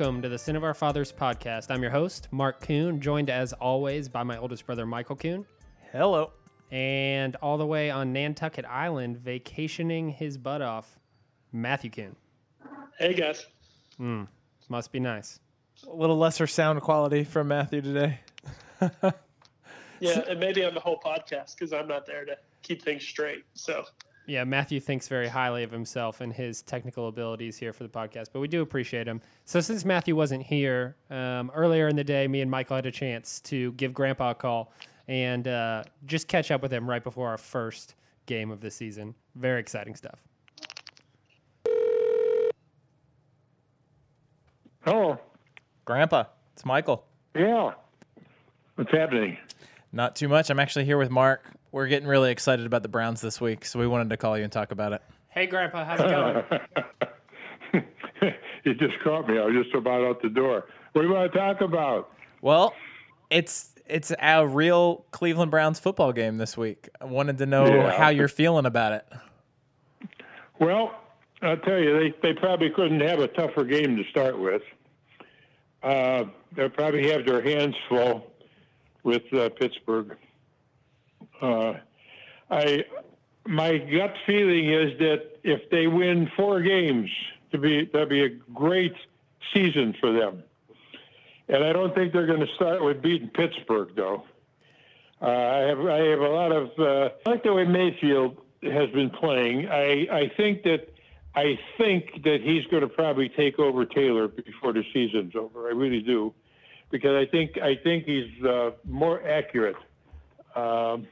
Welcome to the Sin of Our Fathers podcast. I'm your host, Mark Kuhn, joined as always by my oldest brother, Michael Kuhn. Hello. And all the way on Nantucket Island, vacationing his butt off, Matthew Kuhn. Hey guys. Mm, must be nice. A little lesser sound quality from Matthew today. yeah, and maybe on the whole podcast because I'm not there to keep things straight. So yeah, Matthew thinks very highly of himself and his technical abilities here for the podcast, but we do appreciate him. So, since Matthew wasn't here um, earlier in the day, me and Michael had a chance to give Grandpa a call and uh, just catch up with him right before our first game of the season. Very exciting stuff. Hello. Grandpa, it's Michael. Yeah. What's happening? Not too much. I'm actually here with Mark. We're getting really excited about the Browns this week, so we wanted to call you and talk about it. Hey, Grandpa, how's it going? you just caught me. I was just about out the door. What do you want to talk about? Well, it's it's a real Cleveland Browns football game this week. I wanted to know yeah. how you're feeling about it. Well, I'll tell you, they, they probably couldn't have a tougher game to start with. Uh, they'll probably have their hands full with uh, Pittsburgh. Uh, I my gut feeling is that if they win four games, to be that'd be a great season for them. And I don't think they're going to start with beating Pittsburgh, though. Uh, I have I have a lot of uh, I like the way Mayfield has been playing. I I think that I think that he's going to probably take over Taylor before the season's over. I really do, because I think I think he's uh, more accurate. Um,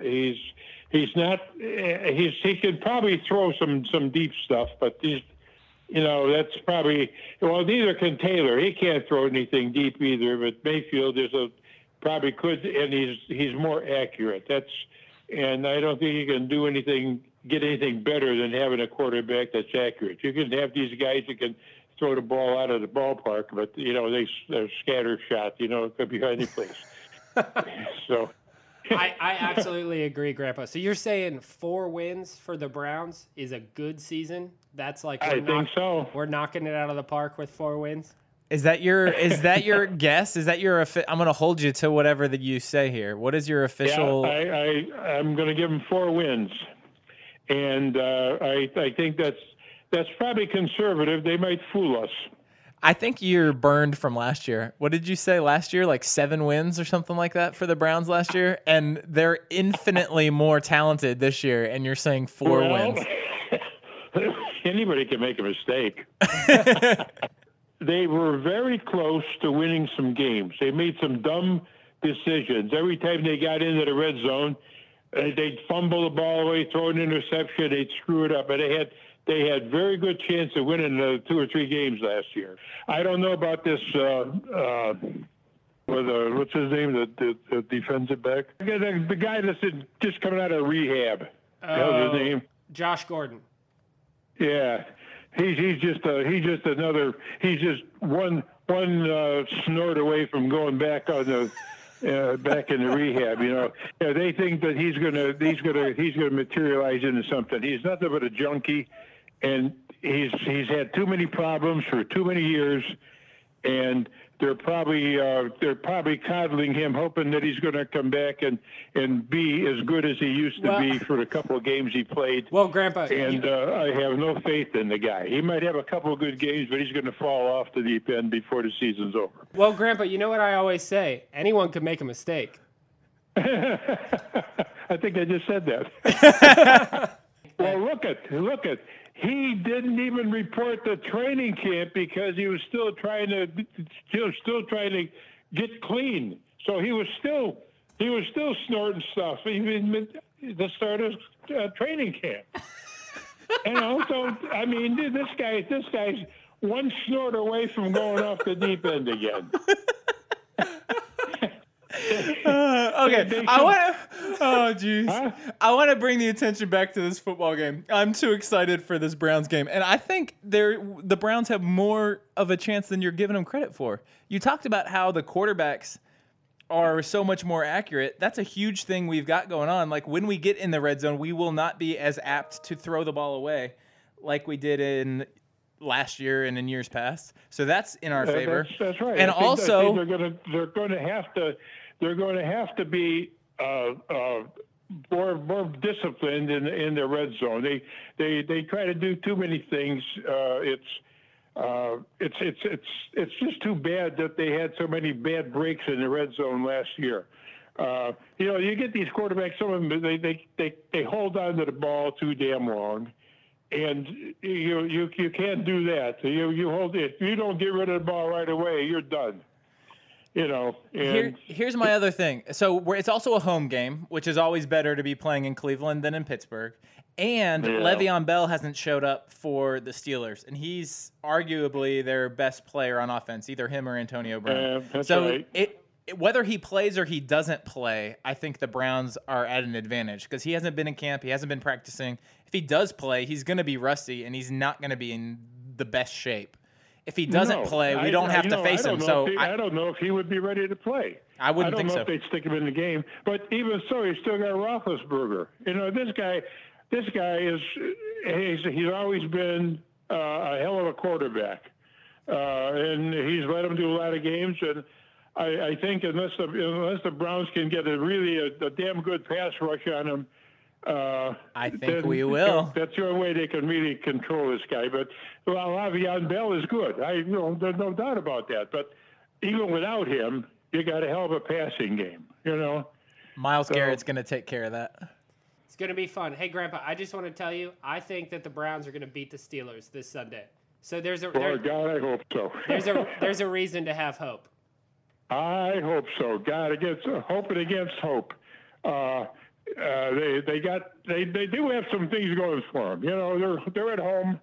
he's he's not eh, he's he could probably throw some some deep stuff, but he's you know that's probably well neither can Taylor. He can't throw anything deep either. But Mayfield is a probably could, and he's he's more accurate. That's and I don't think he can do anything get anything better than having a quarterback that's accurate. You can have these guys that can throw the ball out of the ballpark, but you know they they're scatter shot. You know it could be any place. so. I, I absolutely agree, Grandpa. So you're saying four wins for the Browns is a good season? That's like I think so. We're knocking it out of the park with four wins. Is that your is that your guess? Is that your? I'm going to hold you to whatever that you say here. What is your official? Yeah, I, I I'm going to give them four wins and uh, I, I think that's that's probably conservative. They might fool us. I think you're burned from last year. What did you say last year? Like seven wins or something like that for the Browns last year, and they're infinitely more talented this year. And you're saying four well, wins. anybody can make a mistake. they were very close to winning some games. They made some dumb decisions every time they got into the red zone uh, they'd fumble the ball away, throw an interception, they'd screw it up. But they had they had very good chance of winning the two or three games last year. I don't know about this. Uh, uh, what's his name, the, the, the defensive back, the, the guy that's just coming out of rehab. Uh, his name? Josh Gordon. Yeah, he's he's just uh, he's just another he's just one one uh, snort away from going back on the uh, back in the rehab. You know, yeah, they think that he's gonna he's gonna he's gonna materialize into something. He's nothing but a junkie, and he's he's had too many problems for too many years, and they're probably uh, they're probably coddling him, hoping that he's going to come back and and be as good as he used to well, be for the couple of games he played. Well, Grandpa, and you... uh, I have no faith in the guy. He might have a couple of good games, but he's going to fall off the deep end before the season's over. Well, Grandpa, you know what I always say: anyone could make a mistake. I think I just said that. well, look at look at he didn't even report the training camp because he was still trying to still still trying to get clean. So he was still he was still snorting stuff even the start of uh, training camp. and also, I mean, this guy this guy's one snort away from going off the deep end again. uh, okay, I want. Oh, jeez. Huh? I want to bring the attention back to this football game. I'm too excited for this Browns game, and I think they're the Browns have more of a chance than you're giving them credit for. You talked about how the quarterbacks are so much more accurate. That's a huge thing we've got going on. Like when we get in the red zone, we will not be as apt to throw the ball away like we did in last year and in years past. So that's in our Uh, favor. That's, that's right. And think- also- they're going to they're going to have to they're going to have to be more more disciplined in in the red zone. They they they try to do too many things. Uh, it's uh, it's it's it's it's just too bad that they had so many bad breaks in the red zone last year. Uh, you know, you get these quarterbacks. Some of them they they they, they hold on to the ball too damn long and you you you can't do that. You you hold it. You don't get rid of the ball right away, you're done. You know. Here, here's my other thing. So we're, it's also a home game, which is always better to be playing in Cleveland than in Pittsburgh. And Yeah. Le'Veon Bell hasn't showed up for the Steelers, and he's arguably their best player on offense, either him or Antonio Brown. Yeah, so right. it, it- whether he plays or he doesn't play, I think the Browns are at an advantage because he hasn't been in camp, he hasn't been practicing. If he does play, he's going to be rusty, and he's not going to be in the best shape. If he doesn't No, play, we don't I- have to know, face him. So he, I- I, don't know if he would be ready to play. I wouldn't I don't think know so. if they'd stick him in the game. But even so, he's still got Roethlisberger. You know, this guy, this guy is he's he's always been uh, a hell of a quarterback, uh, and he's let him do a lot of games. And I, I think unless the unless the Browns can get a really a, a damn good pass rush on him. Uh, I think then, we you will. know, that's the only way they can really control this guy. But well, Le'Veon Bell is good. I you know there's no doubt about that. But even without him, you got a hell of a passing game. You know. Myles Garrett's going to take care of that. It's going to be fun. Hey, Grandpa, I just want to tell you, I think that the Browns are going to beat the Steelers this Sunday. So there's a Boy, there, God, I hope so. there's a there's a reason to have hope. I hope so. God against hoping against hope. Uh, uh, they they got they, they do have some things going for them. You know, they're they're at home.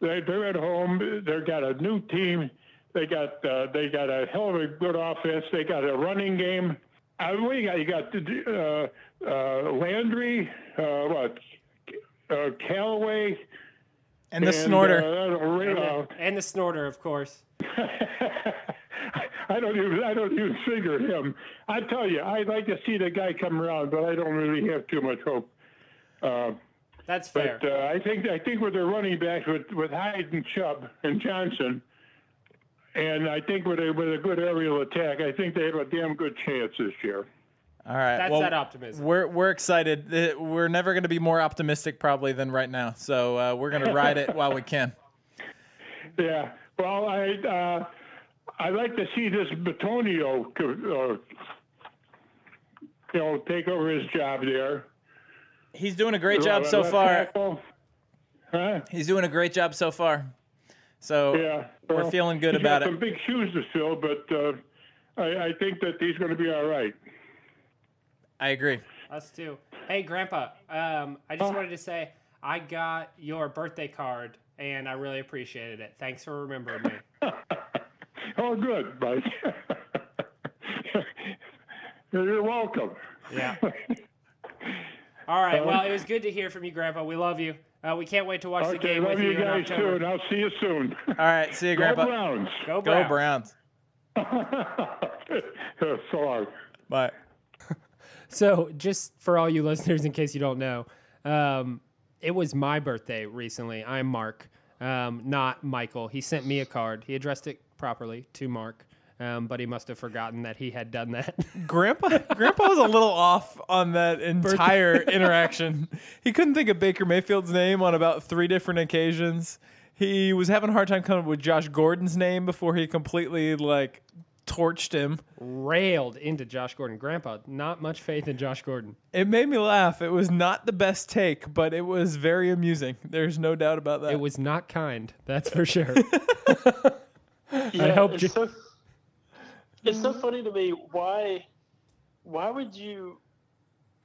They they're at home. They've got a new team. They got uh, they got a hell of a good offense. They got a running game. Uh, what you got? You got uh, uh, Landry. Uh, what? Uh, Callaway. And the and, snorter. Uh, And the, and the snorter, of course. I don't even I don't even figure him. I tell you, I'd like to see the guy come around, but I don't really have too much hope. Uh, That's fair. but uh, I think I think with their running backs with with Hyde and Chubb and Johnson, and I think with a with a good aerial attack, I think they have a damn good chance this year. All right. That's well, that optimism. We're we're excited. Uh, We're never going to be more optimistic probably than right now. So uh, we're going to ride it while we can. Yeah. Well, I uh, I like to see this Batonio, uh, you know, take over his job there. He's doing a great job so Left far. Huh? He's doing a great job so far. So Yeah, we're feeling good he's about got it. Some big shoes to fill, but uh, I, I think that he's going to be all right. I agree. Us too. Hey, Grandpa, um, I just wanted to say I got your birthday card and I really appreciated it. Thanks for remembering me. oh, good, Mike. You're welcome. Yeah. All right. Well, it was good to hear from you, Grandpa. We love you. Uh, we can't wait to watch the game love with you you in guys October. soon. I'll see you soon. All right. See you, Grandpa. Go Browns. Go Browns. Go Browns. Browns. so long. Bye. So, just for all you listeners, in case you don't know, um, it was my birthday recently. I'm Mark, um, not Michael. He sent me a card. He addressed it properly to Mark, um, but he must have forgotten that he had done that. Grandpa Grandpa was a little off on that entire interaction. He couldn't think of Baker Mayfield's name on about three different occasions. He was having a hard time coming up with Josh Gordon's name before he completely like torched him. Railed into Josh Gordon. Grandpa, not much faith in Josh Gordon. It made me laugh. It was not the best take, but it was very amusing. There's no doubt about that. It was not kind, that's for sure. Yeah, hope it's you- so, it's so funny to me. Why, why would you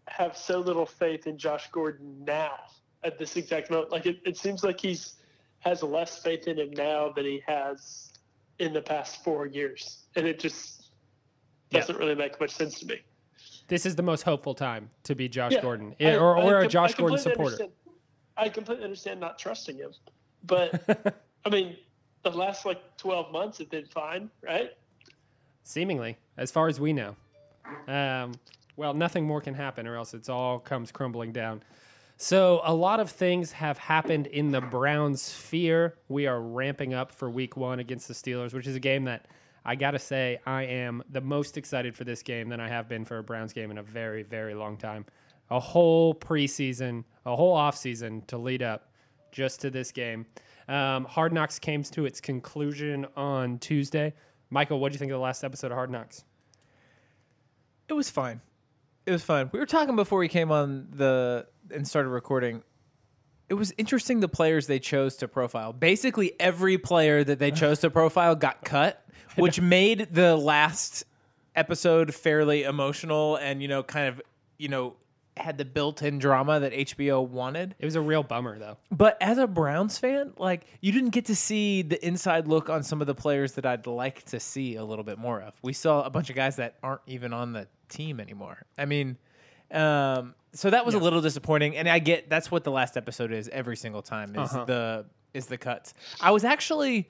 have so little faith in Josh Gordon now at this exact moment? Like it, it seems like he's has less faith in him now than he has in the past four years, and it just doesn't really make much sense to me. this is the most hopeful time to be Josh Yeah, Gordon, I- or, or a Josh I Gordon supporter. understand- I completely understand not trusting him, but I mean, the last like twelve months have been fine, right? Seemingly, as far as we know. Um, well, nothing more can happen, or else it's all comes crumbling down. So a lot of things have happened in the Browns sphere. We are ramping up for Week One against the Steelers, which is a game that I gotta say I am the most excited for this game than I have been for a Browns game in a very, very long time. A whole preseason, a whole offseason to lead up just to this game. Um, Hard Knocks came to its conclusion on Tuesday. Michael, what do you think of the last episode of Hard Knocks? It was fine. It was fine. We were talking before we came on the and started recording. It was interesting the players they chose to profile. Basically, every player that they chose to profile got cut, which made the last episode fairly emotional and you know kind of you know had the built-in drama that HBO wanted. It was a real bummer, though. But as a Browns fan, like you didn't get to see the inside look on some of the players that I'd like to see a little bit more of. We saw a bunch of guys that aren't even on the team anymore. I mean, um, so that was a little disappointing. And I get that's what the last episode is every single time is Uh-huh. the is the cuts. I was actually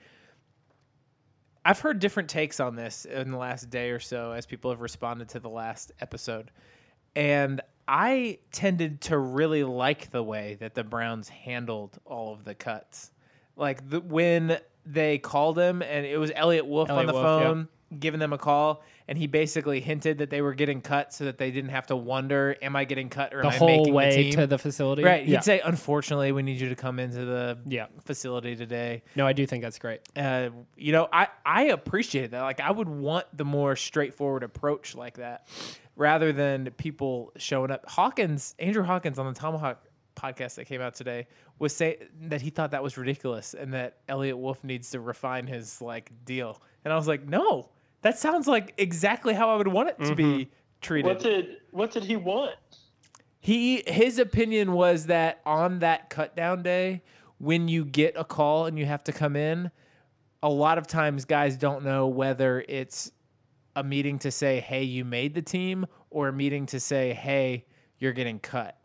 I've heard different takes on this in the last day or so as people have responded to the last episode. And I tended to really like the way that the Browns handled all of the cuts. Like the, when they called him and it was Eliot Wolf on the Wolf, yeah. Giving them a call and he basically hinted that they were getting cut so that they didn't have to wonder am I getting cut or The am I whole making way the team? to the facility. Right. He'd Yeah. say unfortunately we need you to come into the Yeah. facility today No, I do think that's great. uh, you know, I, I appreciate that. Like, I would want the more straightforward approach like that rather than people showing up. Hawkins, Andrew Hawkins on the Tomahawk podcast that came out today was saying that he thought that was ridiculous and that Eliot Wolf needs to refine his like deal. And I was like, no, that sounds like exactly how I would want it to be mm-hmm. treated. What did what did he want? He his opinion was that on that cut down day, when you get a call and you have to come in, a lot of times guys don't know whether it's a meeting to say, "Hey, you made the team," or a meeting to say, "Hey, you're getting cut."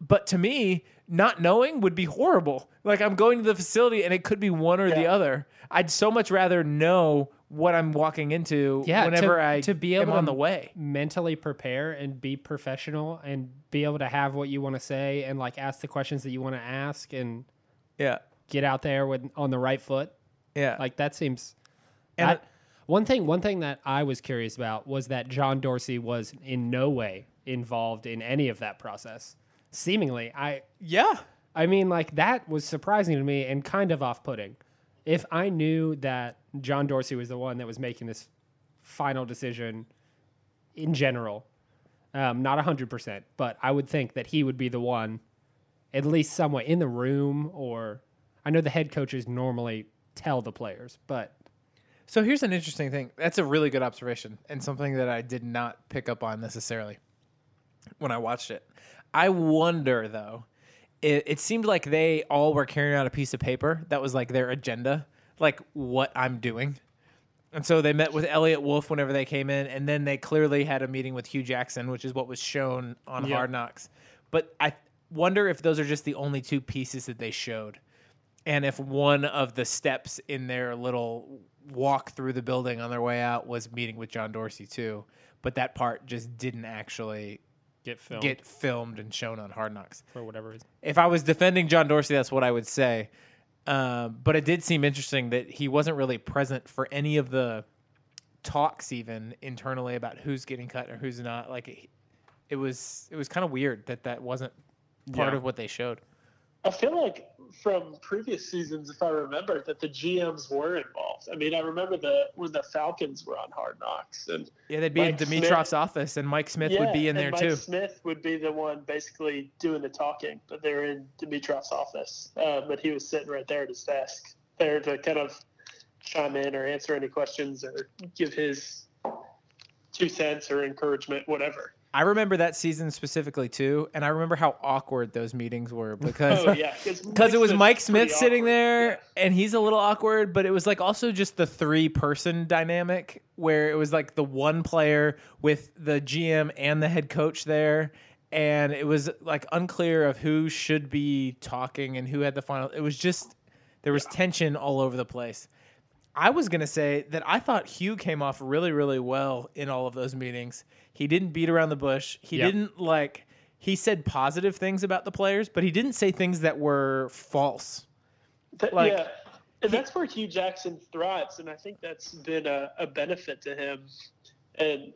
But to me, not knowing would be horrible. Like I'm going to the facility and it could be one or the other. I'd so much rather know what I'm walking into Yeah, to- whenever I to be am able on the way. Mentally prepare and be professional and be able to have what you want to say and like ask the questions that you want to ask and Yeah. get out there with on the right foot. Yeah. Like that seems. And that- one thing, one thing that I was curious about was that John Dorsey was in no way involved in any of that process. Seemingly, I yeah. I mean, like that was surprising to me and kind of off-putting. If I knew that John Dorsey was the one that was making this final decision in general, um, not hundred percent, but I would think that he would be the one, at least somewhat in the room. Or I know the head coaches normally tell the players, but So here's an interesting thing. That's a really good observation and something that I did not pick up on necessarily when I watched it. I wonder though, it, it seemed like they all were carrying out a piece of paper that was like their agenda, like what I'm doing. And so they met with Eliot Wolf whenever they came in, and then they clearly had a meeting with Hue Jackson, which is what was shown on Yeah. Hard Knocks. But I wonder if those are just the only two pieces that they showed and if one of the steps in their little walk through the building on their way out was meeting with John Dorsey too, but that part just didn't actually get filmed get filmed and shown on Hard Knocks. for whatever reason. If I was defending John Dorsey, that's what I would say. Um, but it did seem interesting that he wasn't really present for any of the talks, even internally, about who's getting cut or who's not. Like it, it was, it was kind of weird that that wasn't part Yeah. of what they showed. I feel like from previous seasons, if I remember, that the GMs were involved. I mean, I remember the when the Falcons were on Hard Knocks, and Yeah, they'd be Mike in Smith- Dimitroff's office, and Mike Smith would be in and there Mike too. Smith would be the one basically doing the talking, but they were in Dimitroff's office. Uh, but he was sitting right there at his desk, there to kind of chime in or answer any questions or give his two cents or encouragement, whatever. I remember that season specifically too, and I remember how awkward those meetings were oh, because Oh yeah, because it was Mike Smith sitting awkward. there Yeah. and he's a little awkward, but it was like also just the three person dynamic where it was like the one player with the GM and the head coach there. And it was like unclear of who should be talking and who had the final. It was just, there was tension all over the place. I was going to say that I thought Hue came off really, really well in all of those meetings. He didn't beat around the bush. He Yep. didn't like, he said positive things about the players, but he didn't say things that were false. That- Like, yeah, and that's where Hue Jackson thrives, and I think that's been a, a benefit to him. And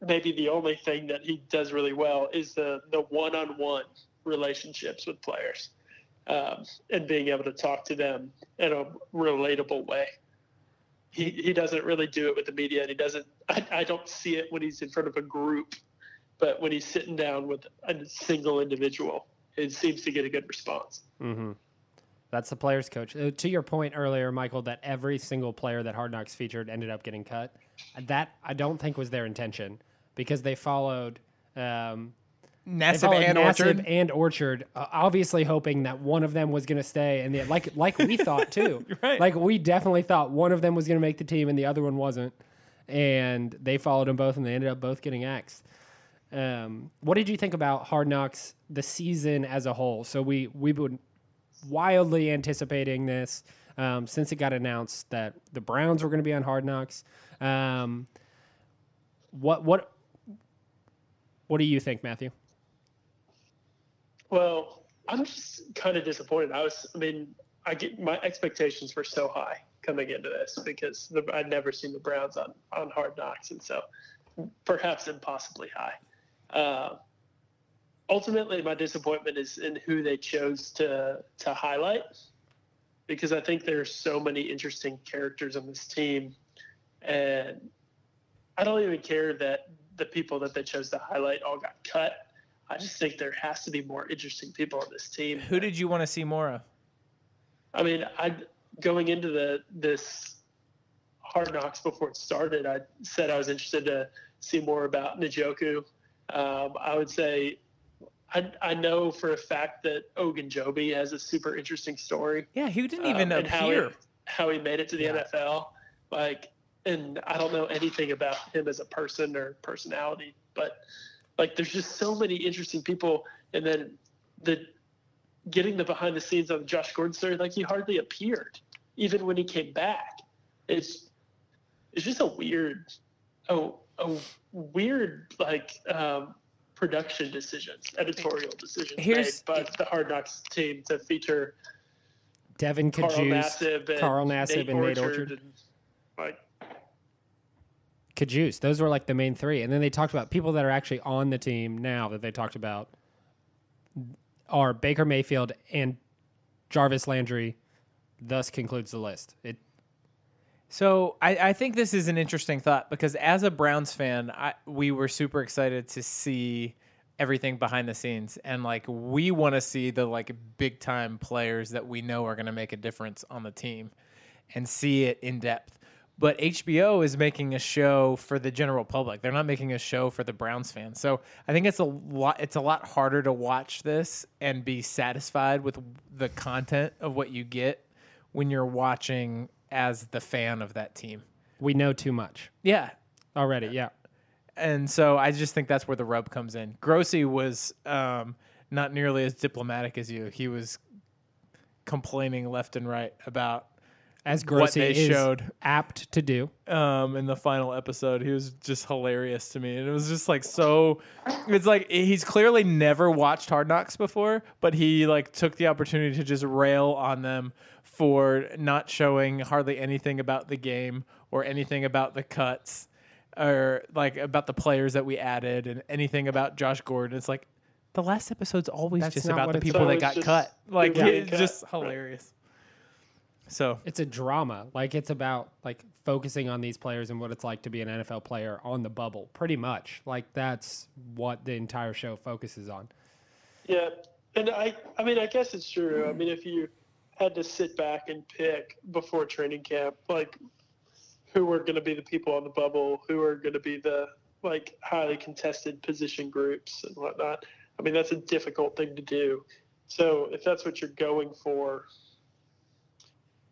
maybe the only thing that he does really well is the the one on one relationships with players, um, and being able to talk to them in a relatable way. He he doesn't really do it with the media, and he doesn't. I, I don't see it when he's in front of a group, but when he's sitting down with a single individual, it seems to get a good response. Mm-hmm. That's the players' coach. Uh, to your point earlier, Michael, that every single player that Hard Knocks featured ended up getting cut. That I don't think was their intention because they followed. Um, Nassib and Nassib Orchard. and Orchard, uh, obviously hoping that one of them was going to stay, and the, like like we thought too. Right. Like we definitely thought one of them was going to make the team and the other one wasn't, and they followed them both, and they ended up both getting axed. Um, what did you think about Hard Knocks the season as a whole? So we we been wildly anticipating this um, since it got announced that the Browns were going to be on Hard Knocks. Um, what what what do you think, Matthew? Well, I'm just kind of disappointed. I was, I mean, I get my expectations were so high coming into this because the, I'd never seen the Browns on on Hard Knocks, and so perhaps impossibly high. Uh, ultimately, my disappointment is in who they chose to to highlight because I think there's so many interesting characters on this team, and I don't even care that the people that they chose to highlight all got cut. I just think there has to be more interesting people on this team. Who did you want to see more of? I mean, I going into the this hard knocks before it started, I said I was interested to see more about Njoku. Um, I would say I, I know for a fact that Ogunjobi has a super interesting story. Yeah, he didn't even um, and how he, appear. how he made it to the NFL. Like, and I don't know anything about him as a person or personality, but like, there's just so many interesting people. And then the getting the behind the scenes on Josh Gordon story, like he hardly appeared, even when he came back. It's it's just a weird, oh, a weird like um, production decisions, editorial decisions Here's- made by the Hard Knocks team to feature Devon Carl Cajuste, Nassib and Carl Nassib Nate and Nate Orchard Orchard. and, like Cajuste. Those were like the main three, and then they talked about people that are actually on the team now that they talked about are Baker Mayfield and Jarvis Landry. Thus concludes the list. It So I, I think this is an interesting thought because as a Browns fan, I, we were super excited to see everything behind the scenes and like we want to see the like big time players that we know are going to make a difference on the team and see it in depth. But HBO is making a show for the general public. They're not making a show for the Browns fans. So I think it's a lot it's a lot harder to watch this and be satisfied with the content of what you get when you're watching as the fan of that team. we know too much Yeah. already. Yeah. And so I just think that's where the rub comes in. Grossi was um, not nearly as diplomatic as you. He was complaining left and right about As what Grossi they is showed apt to do. um, in the final episode. He was just hilarious to me. And it was just like so it's like he's clearly never watched Hard Knocks before, but he like took the opportunity to just rail on them for not showing hardly anything about the game or anything about the cuts or like about the players that we added and anything about Josh Gordon. It's like the last episode's always That's just about the people that got just cut. Like people it's cut. just hilarious. So It's a drama. Like it's about like focusing on these players and what it's like to be an NFL player on the bubble. Pretty much. Like that's what the entire show focuses on. Yeah, and I, I mean, I guess it's true. I mean, if you had to sit back and pick before training camp, like who are going to be the people on the bubble, who are going to be the like highly contested position groups and whatnot. I mean, that's a difficult thing to do. So if that's what you're going for,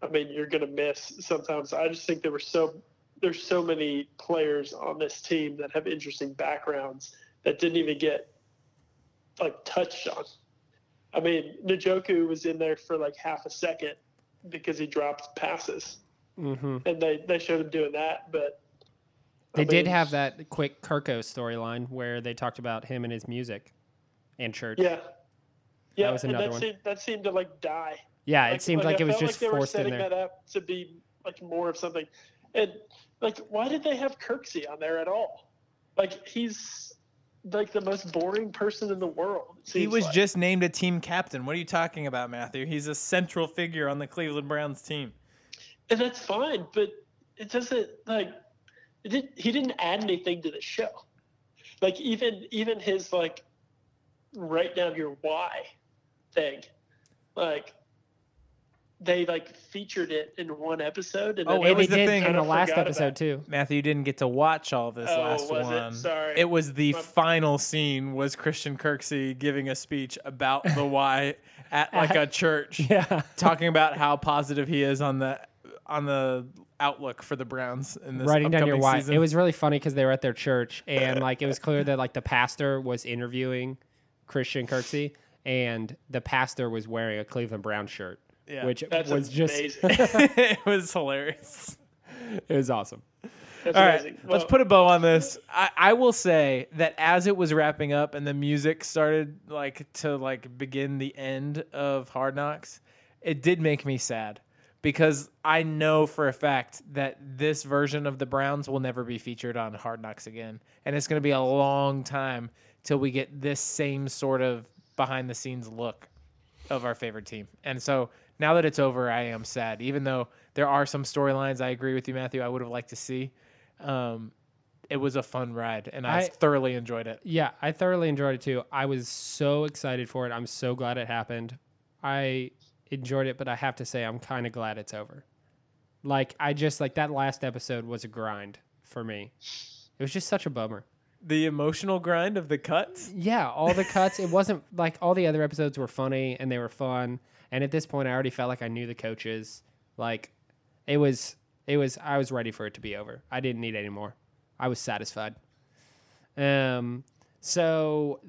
I mean, you're going to miss sometimes. I just think there were so there's so many players on this team that have interesting backgrounds that didn't even get like touched on. I mean, Njoku was in there for like half a second because he dropped passes, Mm-hmm. and they they showed him doing that. But They I did have that quick Kirko storyline where they talked about him and his music. and church. Yeah. Yeah, was and another that one. Seemed, that seemed to like die. Yeah, it seemed like, I it was felt just like they were forced in setting there. that up to be like more of something. And like, why did they have Kirksey on there at all? Like, he's like the most boring person in the world. He was like. just named a team captain. What are you talking about, Matthew? He's a central figure on the Cleveland Browns team. and that's fine, but it doesn't like it did, he didn't add anything to the show. Like even even his like write down your why thing, like they like featured it in one episode, and Oh, then it was the did thing- in the last episode too. Matthew didn't get to watch all this Oh, last was it? one. Sorry. It was the My- final scene was Christian Kirksey giving a speech about the why at like a church. Yeah. talking about how positive he is on the on the outlook for the Browns in this writing down your why. season. It was really funny because they were at their church and like it was clear that like the pastor was interviewing Christian Kirksey and the pastor was wearing a Cleveland Brown shirt, Yeah. which that's was just it was hilarious. it was awesome. That's All right, amazing. let's put a bow on this. I, I will say that as it was wrapping up and the music started like to like begin the end of Hard Knocks, it did make me sad because I know for a fact that this version of the Browns will never be featured on Hard Knocks again, and it's going to be a long time till we get this same sort of behind the scenes look of our favorite team. And so now that it's over, I am sad. Even though there are some storylines I agree with you, Matthew, I would have liked to see. Um, it was a fun ride, and I, I- thoroughly enjoyed it. Yeah, I thoroughly enjoyed it too. I was so excited for it. I'm so glad it happened. I enjoyed it, but I have to say I'm kind of glad it's over. Like I just like that last episode was a grind for me. It was just such a bummer. The emotional grind of the cuts. Yeah, all the cuts. It wasn't like all the other episodes were funny and they were fun. And at this point, I already felt like I knew the coaches. Like, it was, it was. I was ready for it to be over. I didn't need any more. I was satisfied. Um. So,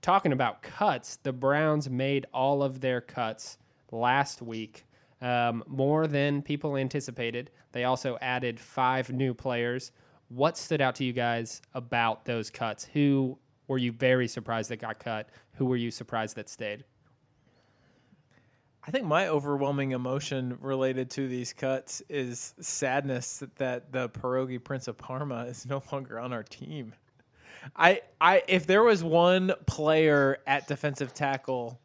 talking about cuts, the Browns made all of their cuts last week. Um, more than people anticipated. They also added five new players. What stood out to you guys about those cuts? Who were you very surprised that got cut? Who were you surprised that stayed? I think my overwhelming emotion related to these cuts is sadness that the pierogi Prince of Parma is no longer on our team. I, I, if there was one player at defensive tackle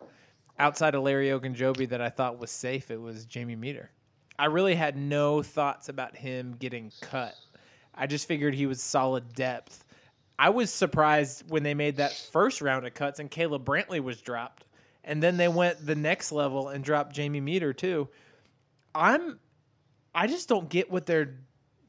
outside of Larry Ogunjobi that I thought was safe, it was Jamie Meder. I really had no thoughts about him getting cut. I just figured he was solid depth. I was surprised when they made that first round of cuts and Caleb Brantley was dropped. And then they went the next level and dropped Jamie Meder too. I'm I just don't get what they're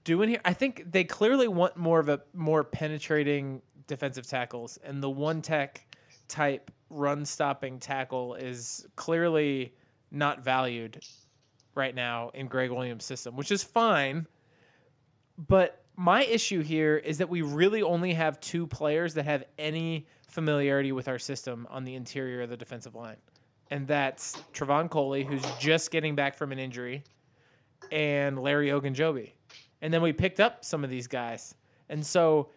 doing here. I think they clearly want more of a more penetrating defensive tackles and the one tech type run stopping tackle is clearly not valued right now in Gregg Williams' system, which is fine. But my issue here is that we really only have two players that have any familiarity with our system on the interior of the defensive line. And that's Trevon Coley, who's just getting back from an injury, and Larry Ogunjobi. And then we picked up some of these guys. And so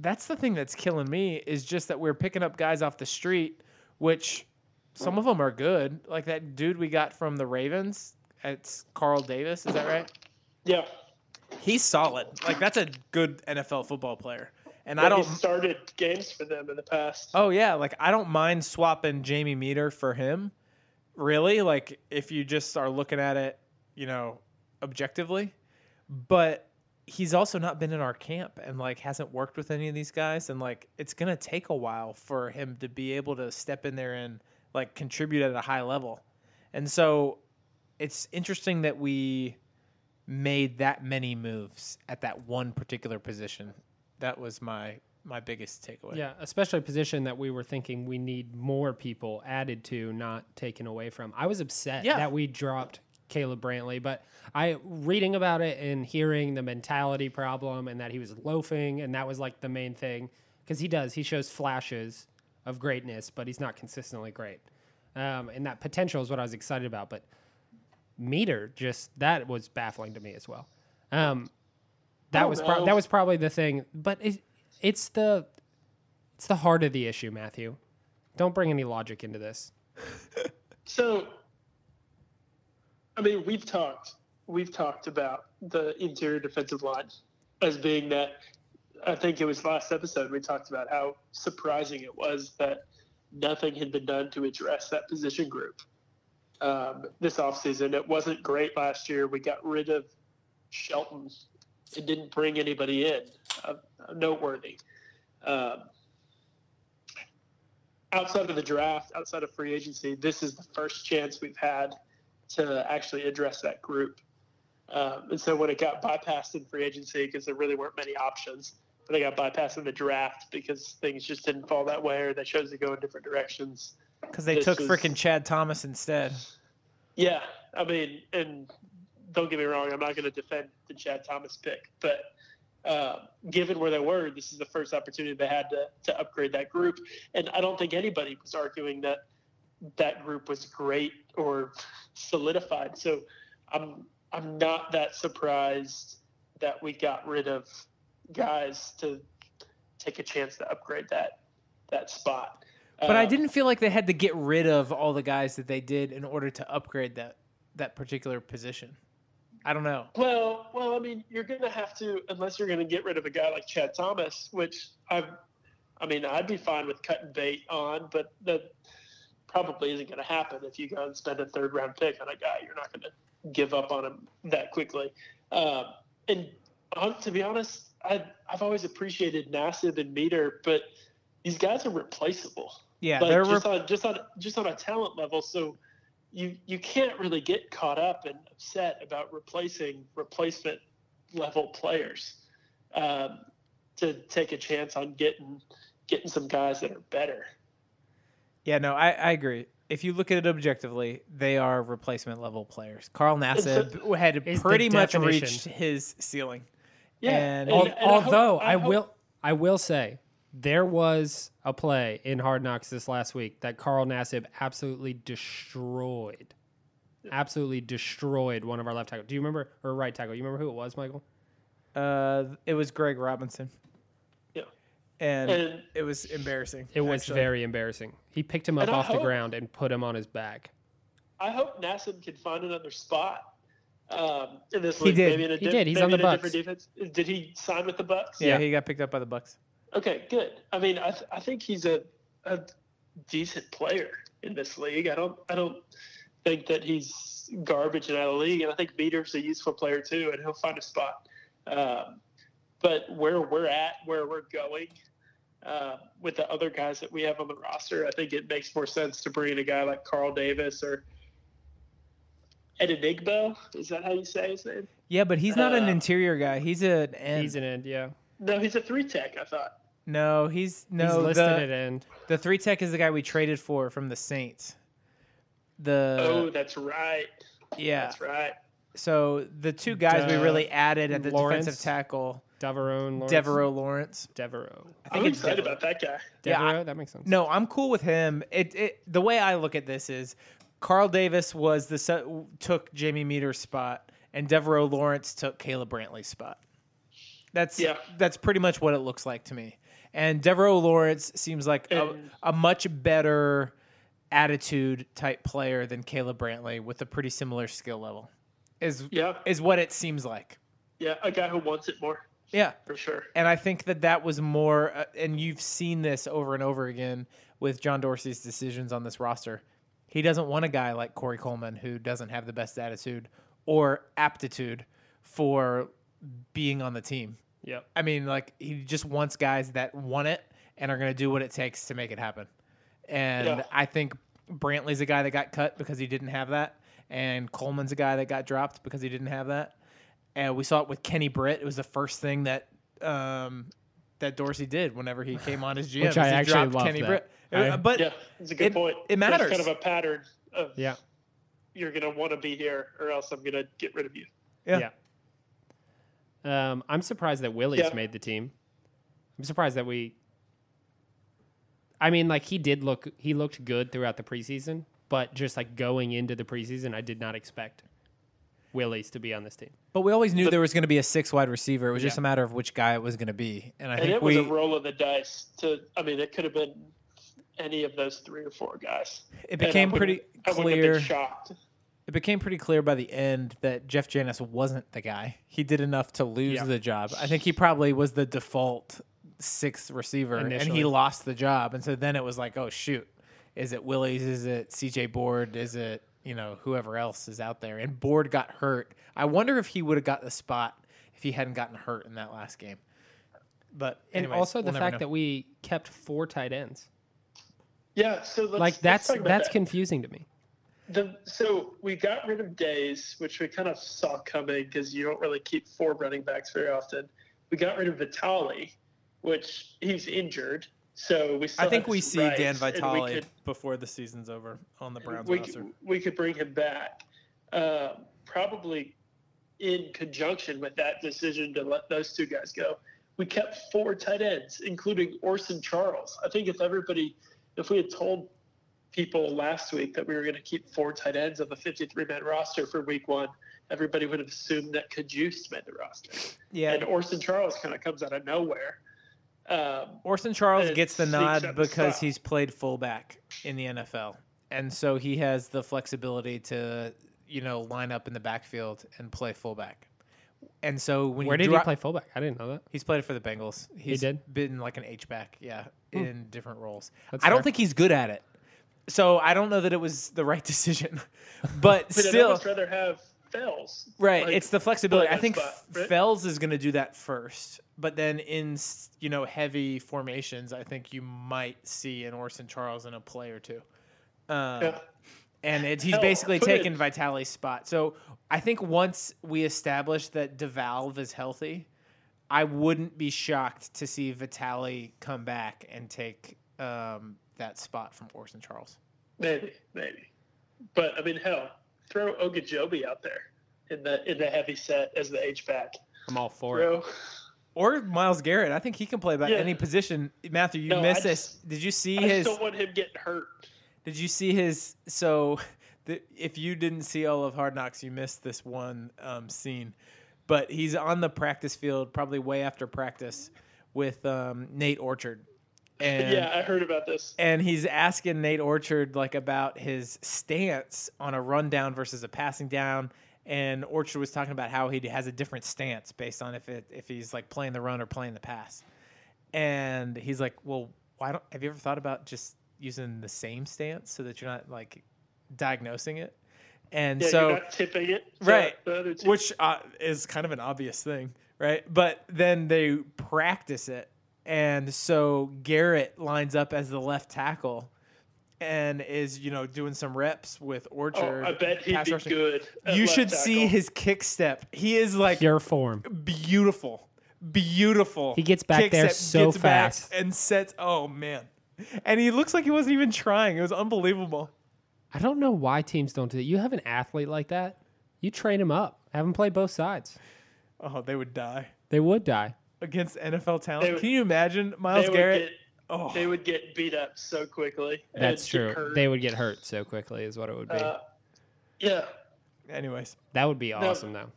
that's the thing that's killing me is just that we're picking up guys off the street, which some of them are good. Like that dude we got from the Ravens, it's Carl Davis, is that right? yeah. He's solid. Like that's a good NFL football player. And I don't started games for them in the past. Oh yeah, like I don't mind swapping Jamie Meder for him. Really? Like if you just are looking at it, you know, objectively. But he's also not been in our camp and like hasn't worked with any of these guys and like it's going to take a while for him to be able to step in there and like contribute at a high level. And so it's interesting that we made that many moves at that one particular position. That was my my biggest takeaway. Yeah, especially a position that we were thinking we need more people added to, not taken away from. I was upset Yeah. that we dropped Caleb Brantley, but I reading about it and hearing the mentality problem and that he was loafing and that was like the main thing because he does he shows flashes of greatness, but he's not consistently great. Um, and that potential is what I was excited about, but Meder just that was baffling to me as well. Um, that was pro- that was probably the thing, but it, it's the it's the heart of the issue, Matthew. Don't bring any logic into this. So, I mean, we've talked we've talked about the interior defensive line as being that. I think it was last episode we talked about how surprising it was that nothing had been done to address that position group um, this offseason. It wasn't great last year. We got rid of Shelton and didn't bring anybody in uh, noteworthy. Um, outside of the draft, outside of free agency, this is the first chance we've had to actually address that group. Um, and so when it got bypassed in free agency, because there really weren't many options, but they got bypassed in the draft because things just didn't fall that way or they chose to go in different directions. Because they This took freaking Chad Thomas instead. Yeah, I mean, and don't get me wrong, I'm not going to defend the Chad Thomas pick, but uh, given where they were, this is the first opportunity they had to, to upgrade that group. And I don't think anybody was arguing that that group was great or solidified. So I'm I'm not that surprised that we got rid of guys to take a chance to upgrade that that spot. But I Um, didn't feel like they had to get rid of all the guys that they did in order to upgrade that that particular position. I don't know. Well, well, I mean, you're going to have to, unless you're going to get rid of a guy like Chad Thomas, which I, I mean, I'd be fine with cutting bait on, but that probably isn't going to happen if you go and spend a third round pick on a guy. You're not going to give up on him that quickly. Um, and uh, to be honest, I, I've always appreciated Nassib and Meder, but these guys are replaceable Yeah, like they're just re- on just on just on a talent level. So you you can't really get caught up and upset about replacing replacement level players um, to take a chance on getting getting some guys that are better. yeah. No, I, I agree. If you look at it objectively, they are replacement level players. Carl Nassib had pretty much definition. reached his ceiling. Yeah, And- Al- and I hope- although I, hope- will, I will say there was a play in Hard Knocks this last week that Carl Nassib absolutely destroyed. Absolutely destroyed one of our left tackle. Do you remember or right tackle? You remember who it was, Michael? Uh, it was Greg Robinson, Yeah. and, And- it was embarrassing. It was actually. very embarrassing. He picked him up And I off the ground and put him on his back. I hope Nassib can find another spot um, in this He league. did. Maybe in a He di- did. He's maybe on the in a Bucks. different defense. Did he sign with the Bucks? Yeah, Yeah. he got picked up by the Bucks. Okay, good. I mean, I, th- I think he's a, a decent player in this league. I don't I don't think that he's garbage in out of the league, and I think Meder's a useful player too, and he'll find a spot. Um, but where we're at, where we're going uh, with the other guys that we have on the roster, I think it makes more sense to bring in a guy like Carl Davis or Odenigbo. Is that how you say his name? Yeah, but he's not an Uh, interior guy. He's an end. He's an end, yeah. No, he's a three tech. I thought. No, he's no. He's listed the, at end. the three tech is the guy we traded for from the Saints. The oh, that's right. yeah. That's right. So the two guys we really added at the Lawrence? defensive tackle, Devaroe. Lawrence. Devaroe Lawrence. Devaroe. I I'm it's excited Devaroe. about that guy. Yeah, I- that makes sense. No, I'm cool with him. It, it the way I look at this is Carl Davis was the took Jamie Meder's spot, and Devaroe Lawrence took Caleb Brantley's spot. That's Yeah. that's pretty much what it looks like to me. And Devaroe Lawrence seems like a, a much better attitude type player than Caleb Brantley with a pretty similar skill level. Is Yeah, is what it seems like. yeah, a guy who wants it more Yeah. for sure. And I think that that was more, uh, and you've seen this over and over again with John Dorsey's decisions on this roster. He doesn't want a guy like Corey Coleman who doesn't have the best attitude or aptitude for being on the team. Yep. I mean, like, he just wants guys that want it and are going to do what it takes to make it happen. And Yeah. I think Brantley's a guy that got cut because he didn't have that. And Coleman's a guy that got dropped because he didn't have that. And we saw it with Kenny Britt. It was the first thing that um, that Dorsey did whenever he came on as GM. Which I he actually dropped love Kenny that. Britt. I- but Yeah, it's a good It- point. it matters. There's kind of a pattern of Yeah. you're going to want to be here, or else I'm going to get rid of you. Yeah. Yeah. Um, I'm surprised that Willies Yeah. made the team. I'm surprised that we. I mean, like he did look, he looked good throughout the preseason, but just like going into the preseason, I did not expect Willies to be on this team. but we always knew there was going to be a six wide receiver. It was just a matter of which guy it was going to be. And I And think it was we a roll of the dice. To I mean, it could have been any of those three or four guys. It became wouldn't- pretty I wouldn't have clear. been shocked. It became pretty clear by the end that Jeff Janis wasn't the guy. He did enough to lose Yeah. the job. I think he probably was the default sixth receiver, and he lost the job. And so then it was like, oh shoot, is it Willies? Is it C.J. Board? Is it you know whoever else is out there? And Board got hurt. I wonder if he would have got the spot if he hadn't gotten hurt in that last game. But And also the we'll never fact know. that we kept four tight ends. Yeah, so let's, like let's that's that's that. confusing to me. The, so we got rid of Dayes, which we kind of saw coming because you don't really keep four running backs very often. We got rid of Vitale, which he's injured. So we. Still I think we see Dan rights, and we Vitale could- before the season's over on the Browns we, roster. could, we could bring him back, uh, probably in conjunction with that decision to let those two guys go. We kept four tight ends, including Orson Charles. I think if everybody, if we had told people last week that we were going to keep four tight ends on the 53 man roster for week one, everybody would have assumed that Cajuste made the roster. Yeah, And Orson Charles kind of comes out of nowhere. Um, Orson Charles gets the nod up the because he's played fullback in the NFL, and so he has the flexibility to, you know, line up in the backfield and play fullback. And so when Where you did dro- he play fullback? I didn't know that. He's played for the Bengals. He's did? been like an H back, yeah, in different roles. That's I don't fair. think he's good at it, so I don't know that it was the right decision. but but I'd still, almost rather have Fells. Right, Like, it's the flexibility. I think spot, right? Fells is going to do that first, but then in you know heavy formations, I think you might see an Orson Charles in a play or two. Um, Yeah. And it, he's Hell, basically taken it- Vitale's spot. So I think once we establish that DeValve is healthy, I wouldn't be shocked to see Vitali come back and take um, that spot from Orson Charles. Maybe, maybe. But I mean, hell, throw Odenigbo out there in the in the heavy set as the H back. I'm all for it. Or Myles Garrett. I think he can play about Yeah. any position. Matthew, you No, I missed this. Did you see I just his? don't want him getting hurt. Did you see his? So, the, if you didn't see all of Hard Knocks, you missed this one um, scene. But he's on the practice field, probably way after practice, with um, Nate Orchard, and yeah, I heard about this. and he's asking Nate Orchard like about his stance on a rundown versus a passing down. And Orchard was talking about how he has a different stance based on if it if he's like playing the run or playing the pass. And he's like, "Well, why don't have you ever thought about just using the same stance so that you're not like diagnosing it?" And Yeah, so you're not tipping it. right, which uh, is kind of an obvious thing, right? But then they practice it, and so Garrett lines up as the left tackle, and is you know doing some reps with oh, Orchard. oh, Orchard. I bet he'd be rushing. good. You left should see his kick step. He is like Pure form. beautiful, beautiful. He gets back Kick there step, so gets back fast. and sets. Oh man, and he looks like he wasn't even trying. It was unbelievable. I don't know why teams don't do that. You have an athlete like that, you train him up, have him play both sides. Oh, they would die They would die. Against NFL talent. Would- Can you imagine They Myles would Garrett? get oh, they would get beat up so quickly. That's true. hurt. They would get hurt so quickly, is what it would be. Uh, yeah, anyways. that would be awesome, though.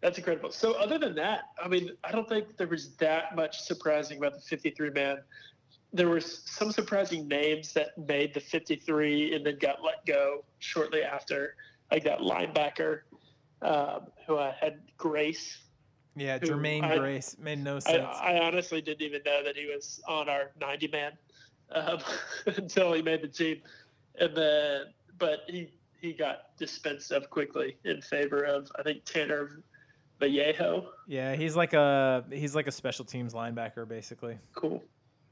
That's incredible. So, other than that, I mean, I don't think there was that much surprising about the 53 man. There were some surprising names that made the 53 and then got let go shortly after, like that linebacker um, who I had Grace. Yeah, Jermaine I- Grace made no I, sense. I honestly didn't even know that he was on our 90 man um, until he made the team, and then but he he got dispensed of quickly in favor of I think Tanner Vallejo. yeah, he's like a he's like a special teams linebacker basically. Cool.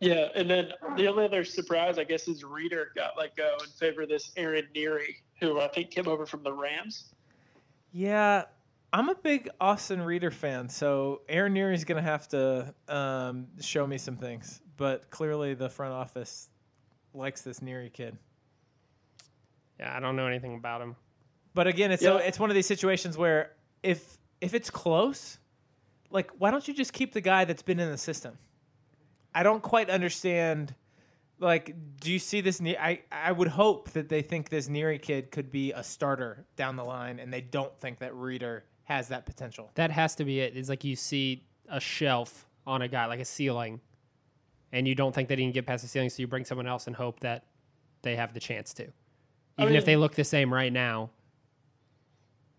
Yeah, and then the only other surprise, I guess, is Reiter got let go in favor of this Aaron Neary, who I think came over from the Rams. Yeah, I'm a big Austin Reiter fan, so Aaron Neary's gonna have to um, show me some things. But clearly, the front office likes this Neary kid. Yeah, I don't know anything about him. But again, it's so Yeah. it's one of these situations where if if it's close, like why don't you just keep the guy that's been in the system? I don't quite understand. Like, do you see this? Ne- I I would hope that they think this Neary kid could be a starter down the line, and they don't think that Reiter has that potential. That has to be it. It's like you see a shelf on a guy, like a ceiling, and you don't think that he can get past the ceiling, so you bring someone else and hope that they have the chance to. Even if mean- they look the same right now,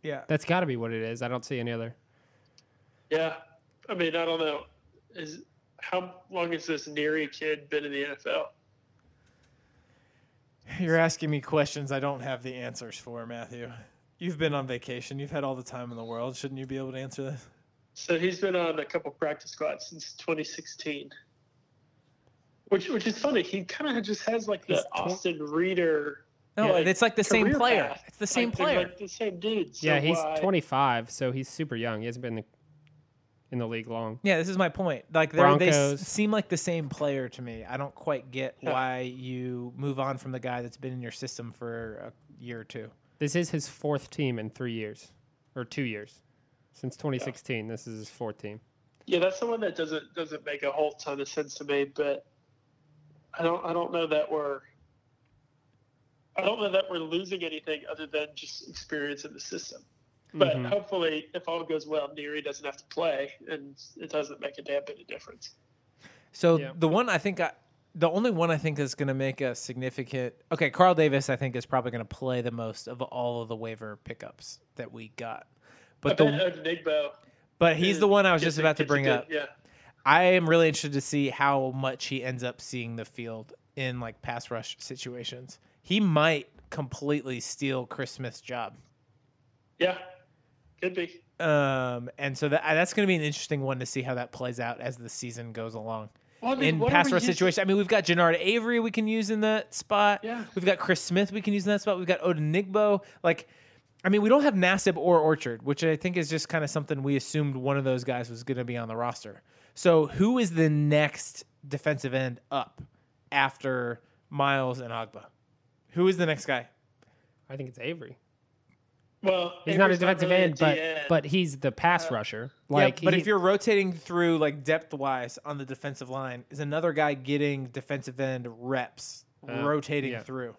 Yeah. that's got to be what it is. I don't see any other. Yeah, I mean, I don't know. Is how long has this Neary kid been in the NFL? You're asking me questions I don't have the answers for, Matthew. You've been on vacation. You've had all the time in the world. Shouldn't you be able to answer this? So he's been on a couple practice squads since 2016. Which, which is funny. He kind of just has like the tw- Austin Reiter. No, like, it's like the same player. path. It's the same Like, player. Like the same dude. So yeah, he's why- 25, so he's super young. He hasn't been in the, in the league long. Yeah, this is my point. Like they're, they Broncos. s- seem like the same player to me. I don't quite get Yeah. why you move on from the guy that's been in your system for a year or two. This is his fourth team in three years, or two years, since 2016. This is his fourth team. Yeah, that's the one that doesn't doesn't make a whole ton of sense to me. But I don't I don't know that we're I don't know that we're losing anything other than just experience in the system. But Mhm. hopefully, if all goes well, Neary doesn't have to play, and it doesn't make a damn bit of difference. So Yeah. the one I think I, the only one I think is going to make a significant. Okay, Carl Davis I think is probably going to play the most of all of the waiver pickups that we got. But I the but he's the one I was just about to bring up. Yeah, I am really interested to see how much he ends up seeing the field in like pass rush situations. He might completely steal Chris Smith's job. yeah, could be. Um, and so that that's going to be an interesting one to see how that plays out as the season goes along. Well, I mean, in what are pass rush using- situation, I mean, we've got Genard Avery we can use in that spot. Yeah. We've got Chris Smith we can use in that spot. We've got Odenigbo. Like, I mean, we don't have Nassib or Orchard, which I think is just kind of something we assumed one of those guys was going to be on the roster. So, who is the next defensive end up after Myles and Ogbah? Who is the next guy? I think it's Avery. Well, He's not a Avery's defensive really a end, but but he's the pass rusher. Like, yeah, but he- if you're rotating through like depth wise on the defensive line, is another guy getting defensive end reps, Uh, rotating yeah. through?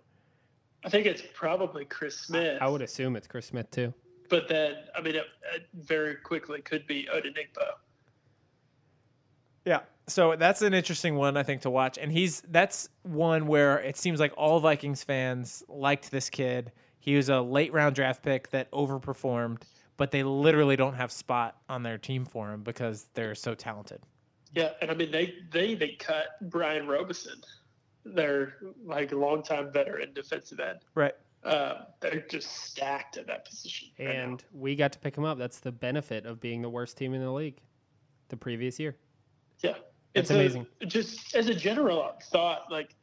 I think it's probably Chris Smith. I would assume it's Chris Smith too. but then I mean, it, it very quickly could be Odenigbo. Yeah. So that's an interesting one I think to watch. And he's that's one where it seems like all Vikings fans liked this kid. He was a late round draft pick that overperformed, but they literally don't have spot on their team for him because they're so talented. Yeah, and I mean they they even cut Brian Robison, their like longtime veteran defensive end. Right. Uh, they're just stacked at that position. right. And we got to pick him up. That's the benefit of being the worst team in the league the previous year. yeah, That's It's a- amazing. just as a general thought, like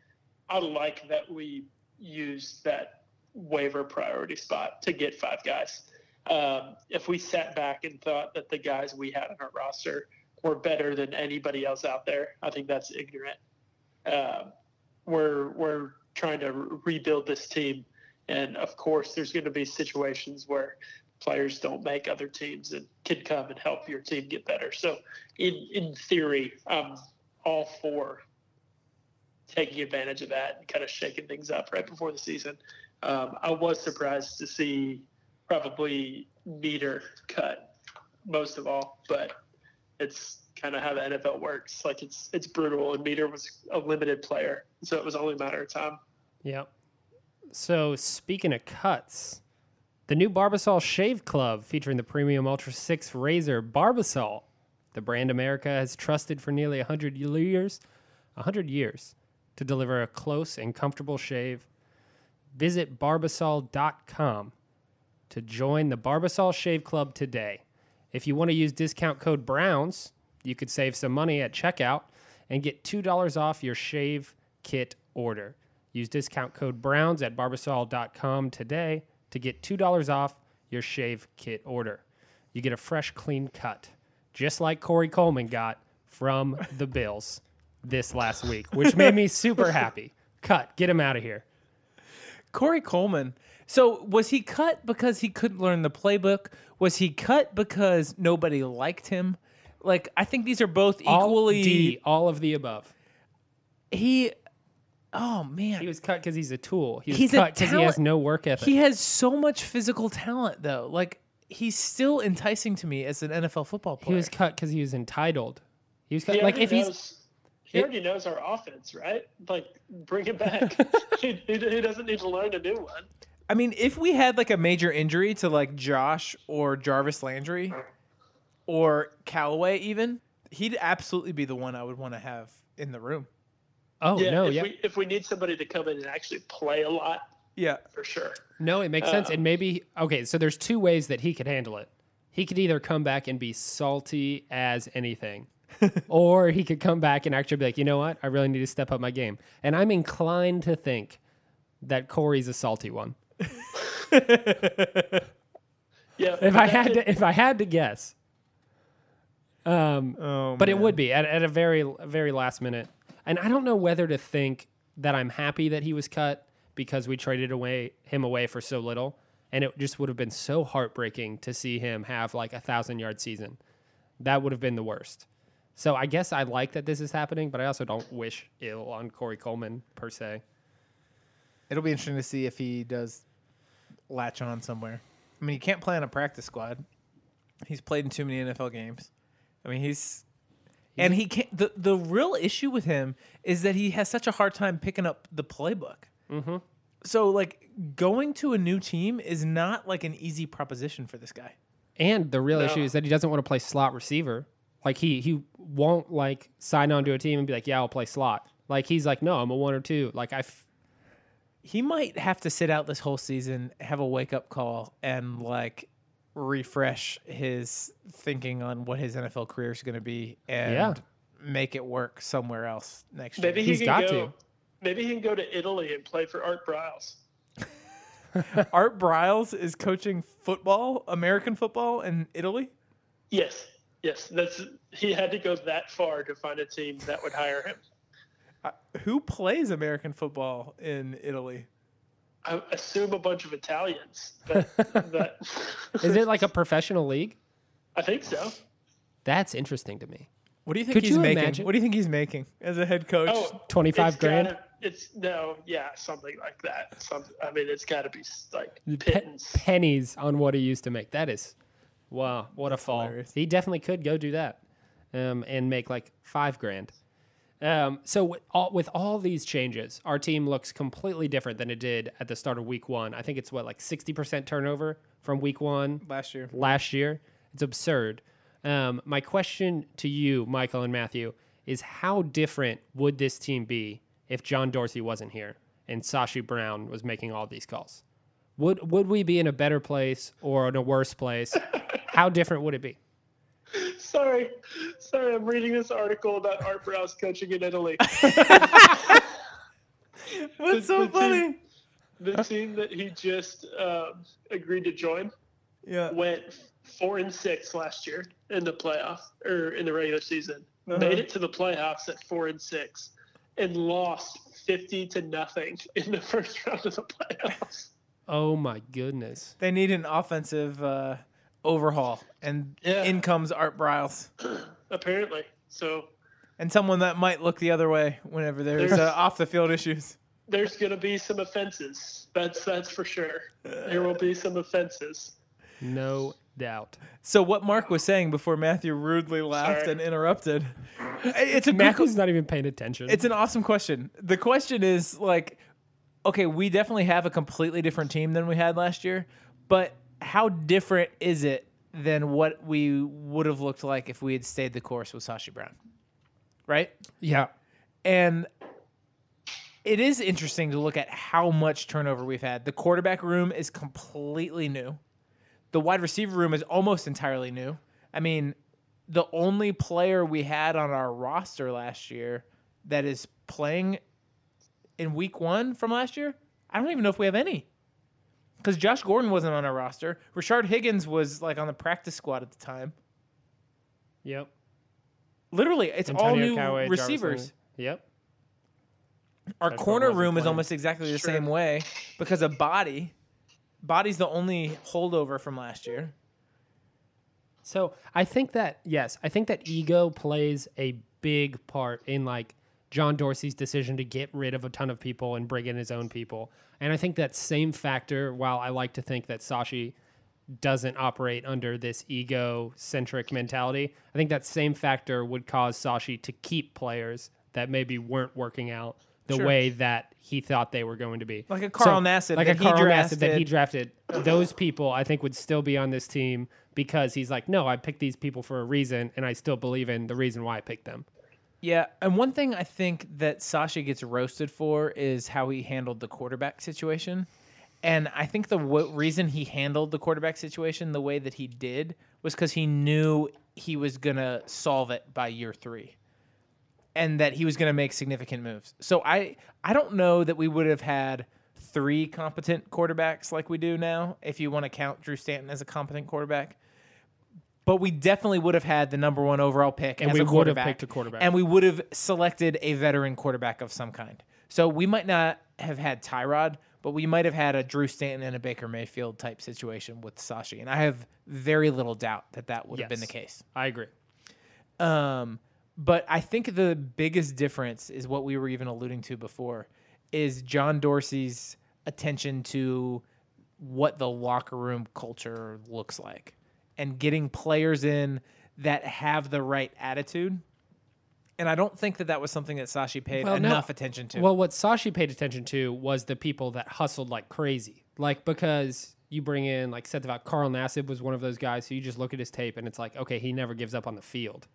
I like that we used that waiver priority spot to get five guys. Um, if we sat back and thought that the guys we had on our roster were better than anybody else out there, I think that's ignorant. Um, we're we're trying to re- rebuild this team, and of course, there's going to be situations where players don't make other teams and can come and help your team get better. So, in in theory, I'm all for taking advantage of that and kind of shaking things up right before the season. Um, I was surprised to see probably Meder cut most of all, but it's kind of how the NFL works. Like it's it's brutal, and Meder was a limited player, so it was only a matter of time. Yeah. So speaking of cuts, the new Barbasol Shave Club featuring the premium Ultra 6 razor Barbasol, the brand America has trusted for nearly 100 years, 100 years to deliver a close and comfortable shave. Visit barbasol.com to join the Barbasol Shave Club today. If you want to use discount code Browns, you could save some money at checkout and get $2 off your shave kit order. Use discount code Browns at barbasol.com today to get $2 off your shave kit order. You get a fresh, clean cut, just like Corey Coleman got from the Bills this last week, which made me super happy. Cut, get him out of here. Corey Coleman. So was he cut because he couldn't learn the playbook? Was he cut because nobody liked him? Like I think these are both All equally. D, all of the above. He, oh man, He was cut because he's a tool. He was He's cut because he has no work ethic. he has so much physical talent though. Like he's still enticing to me as an NFL football player. He was cut because he was entitled. He was cut He like already if he's knows, He already knows our offense, right? Like, bring him back. he, he, he doesn't need to learn a new one. I mean, if we had like a major injury to like Josh or Jarvis Landry or Callaway, even, he'd absolutely be the one I would want to have in the room. Oh yeah, no, if yeah, we if we need somebody to come in and actually play a lot, Yeah. for sure. no, it makes sense. Uh, And maybe okay, so there's two ways that he could handle it. He could either come back and be salty as anything, or he could come back and actually be like, you know what, I really need to step up my game. And I'm inclined to think that Corey's a salty one. Yeah, If I had to, if I had to guess, um, Oh, but it would be at, at a very very last minute. And i don't know whether to think that i'm happy that he was cut because we traded away him away for so little. And it just would have been so heartbreaking to see him have like a thousand yard season. That would have been the worst so i guess i like that this is happening but i also don't wish ill on corey coleman per se It'll be interesting to see if he does latch on somewhere. I mean, he can't play on a practice squad. He's played in too many NFL games. I mean, he's and he can't. The the real issue with him is that he has such a hard time picking up the playbook. Mm-hmm. So, like, going to a new team is not like an easy proposition for this guy. and the real No. issue is that he doesn't want to play slot receiver like he he won't like sign on to a team and be like yeah i'll play slot like he's like no i'm a one or two like i f- He might have to sit out this whole season, have a wake up call, and like refresh his thinking on what his NFL career is going to be, and Yeah. make it work somewhere else next maybe year. Maybe he He's can got go. to. Maybe he can go to Italy and play for Art Briles. Art Briles is coaching football, American football, in Italy. Yes, yes. That's he had to go that far to find a team that would hire him. Uh, who plays American football in Italy? I assume a bunch of Italians. But that is it like a professional league I think so. that's interesting to me What do you think Could he's you making? imagine- What do you think he's making as a head coach? Oh, 25 grand? gotta- it's no, yeah, something like that. Some, I mean, it's got to be like Pe- pennies on what he used to make that is wow what a fall hilarious. he definitely could go do that um, and make like five grand um, so with all, with all these changes our team looks completely different than it did at the start of week one i think it's what like 60% turnover from week one Last year, last year. It's absurd. Um, my question to you, Michael and Matthew, is how different would this team be if John Dorsey wasn't here and Sashi Brown was making all these calls? Would would we be in a better place or in a worse place? how different would it be? Sorry, sorry, I'm reading this article about Art Briles coaching in Italy. what's The- so the funny? team- the team that he just um, agreed to join Yeah, went four and six last year in the playoff or in the regular season. Uh-huh. Made it to the playoffs at four and six, and lost fifty to nothing in the first round of the playoffs. Oh my goodness. they need an offensive uh, overhaul, and Yeah. in comes Art Briles. Apparently, so and someone that might look the other way whenever there's uh, There's- off the field issues. there's going to be some offenses. That's that's for sure. There will be some offenses. No doubt. So what Mark was saying before Matthew rudely laughed Sorry. and interrupted. It's a good, Matthew's not even paying attention. it's an awesome question. The question is like, okay, we definitely have a completely different team than we had last year, but how different is it than what we would have looked like if we had stayed the course with Sashi Brown? Right? yeah. And it is interesting to look at how much turnover we've had. The quarterback room is completely new. The wide receiver room is almost entirely new. I mean, the only player we had on our roster last year that is playing in week one from last year, I don't even know if we have any. Because Josh Gordon wasn't on our roster. Rashard Higgins was like on the practice squad at the time. Yep. Literally, it's all Antonio new Callaway, Jarvis receivers. Yep. Our That's corner room is almost exactly the true. same way because of Boddy. Boddy's the only holdover from last year. So I think that yes, I think that ego plays a big part in like John Dorsey's decision to get rid of a ton of people and bring in his own people. And I think that same factor, while I like to think that Sashi doesn't operate under this ego centric mentality, I think that same factor would cause Sashi to keep players that maybe weren't working out the Sure. way that he thought they were going to be. Like a Carl Nassib like a Carl Nassib that he drafted. Those people, I think, would still be on this team because he's like, no, I picked these people for a reason, and I still believe in the reason why I picked them. Yeah, and one thing I think that Sashi gets roasted for is how he handled the quarterback situation. And I think the w- reason he handled the quarterback situation the way that he did was because he knew he was going to solve it by year three and that he was going to make significant moves. So I, I don't know that we would have had three competent quarterbacks like we do now, if you want to count Drew Stanton as a competent quarterback. But we definitely would have had the number one overall pick And as we a would have picked a quarterback. and we would have selected a veteran quarterback of some kind. So we might not have had Tyrod, but we might have had a Drew Stanton and a Baker Mayfield type situation with Sashi, and I have very little doubt that that would have been the case. I agree. Um, but I think the biggest difference is what we were even alluding to before is John Dorsey's attention to what the locker room culture looks like and getting players in that have the right attitude. And I don't think that that was something that Sashi paid Well, no. enough attention to. Well, what Sashi paid attention to was the people that hustled like crazy. Like because you bring in like said about Carl Nassib was one of those guys who you just look at his tape and it's like, okay, he never gives up on the field.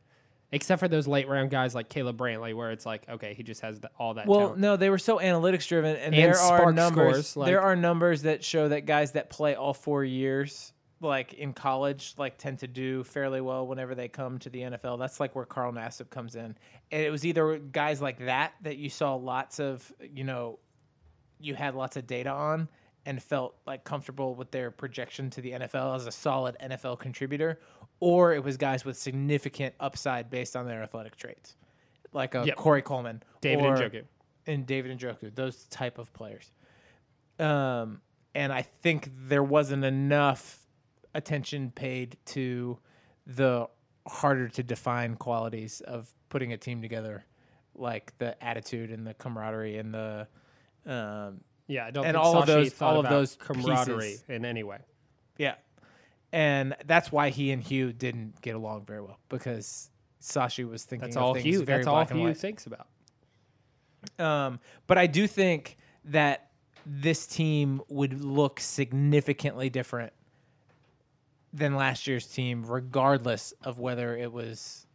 Except for those late round guys like Caleb Brantley, where it's like, okay, he just has the, all that. Well, talent. no, they were so analytics driven, and, And there are numbers. scores, like- there are numbers that show that guys that play all four years, like in college, like tend to do fairly well whenever they come to the NFL. That's like where Carl Nassib comes in, and it was either guys like that that you saw lots of, you know, you had lots of data on and felt like comfortable with their projection to the NFL as a solid NFL contributor, or it was guys with significant upside based on their athletic traits, like a Yep. Corey Coleman, David or, Njoku. and David Njoku, those type of players. Um, and I think there wasn't enough attention paid to the harder to define qualities of putting a team together, like the attitude and the camaraderie and the um, Yeah, I don't And think all of those- all of those camaraderie pieces. in any way. yeah, and that's why he and Hue didn't get along very well because Sashi was thinking That's all Hue. That's all Hue thinks about. Um, but I do think that this team would look significantly different than last year's team, regardless of whether it was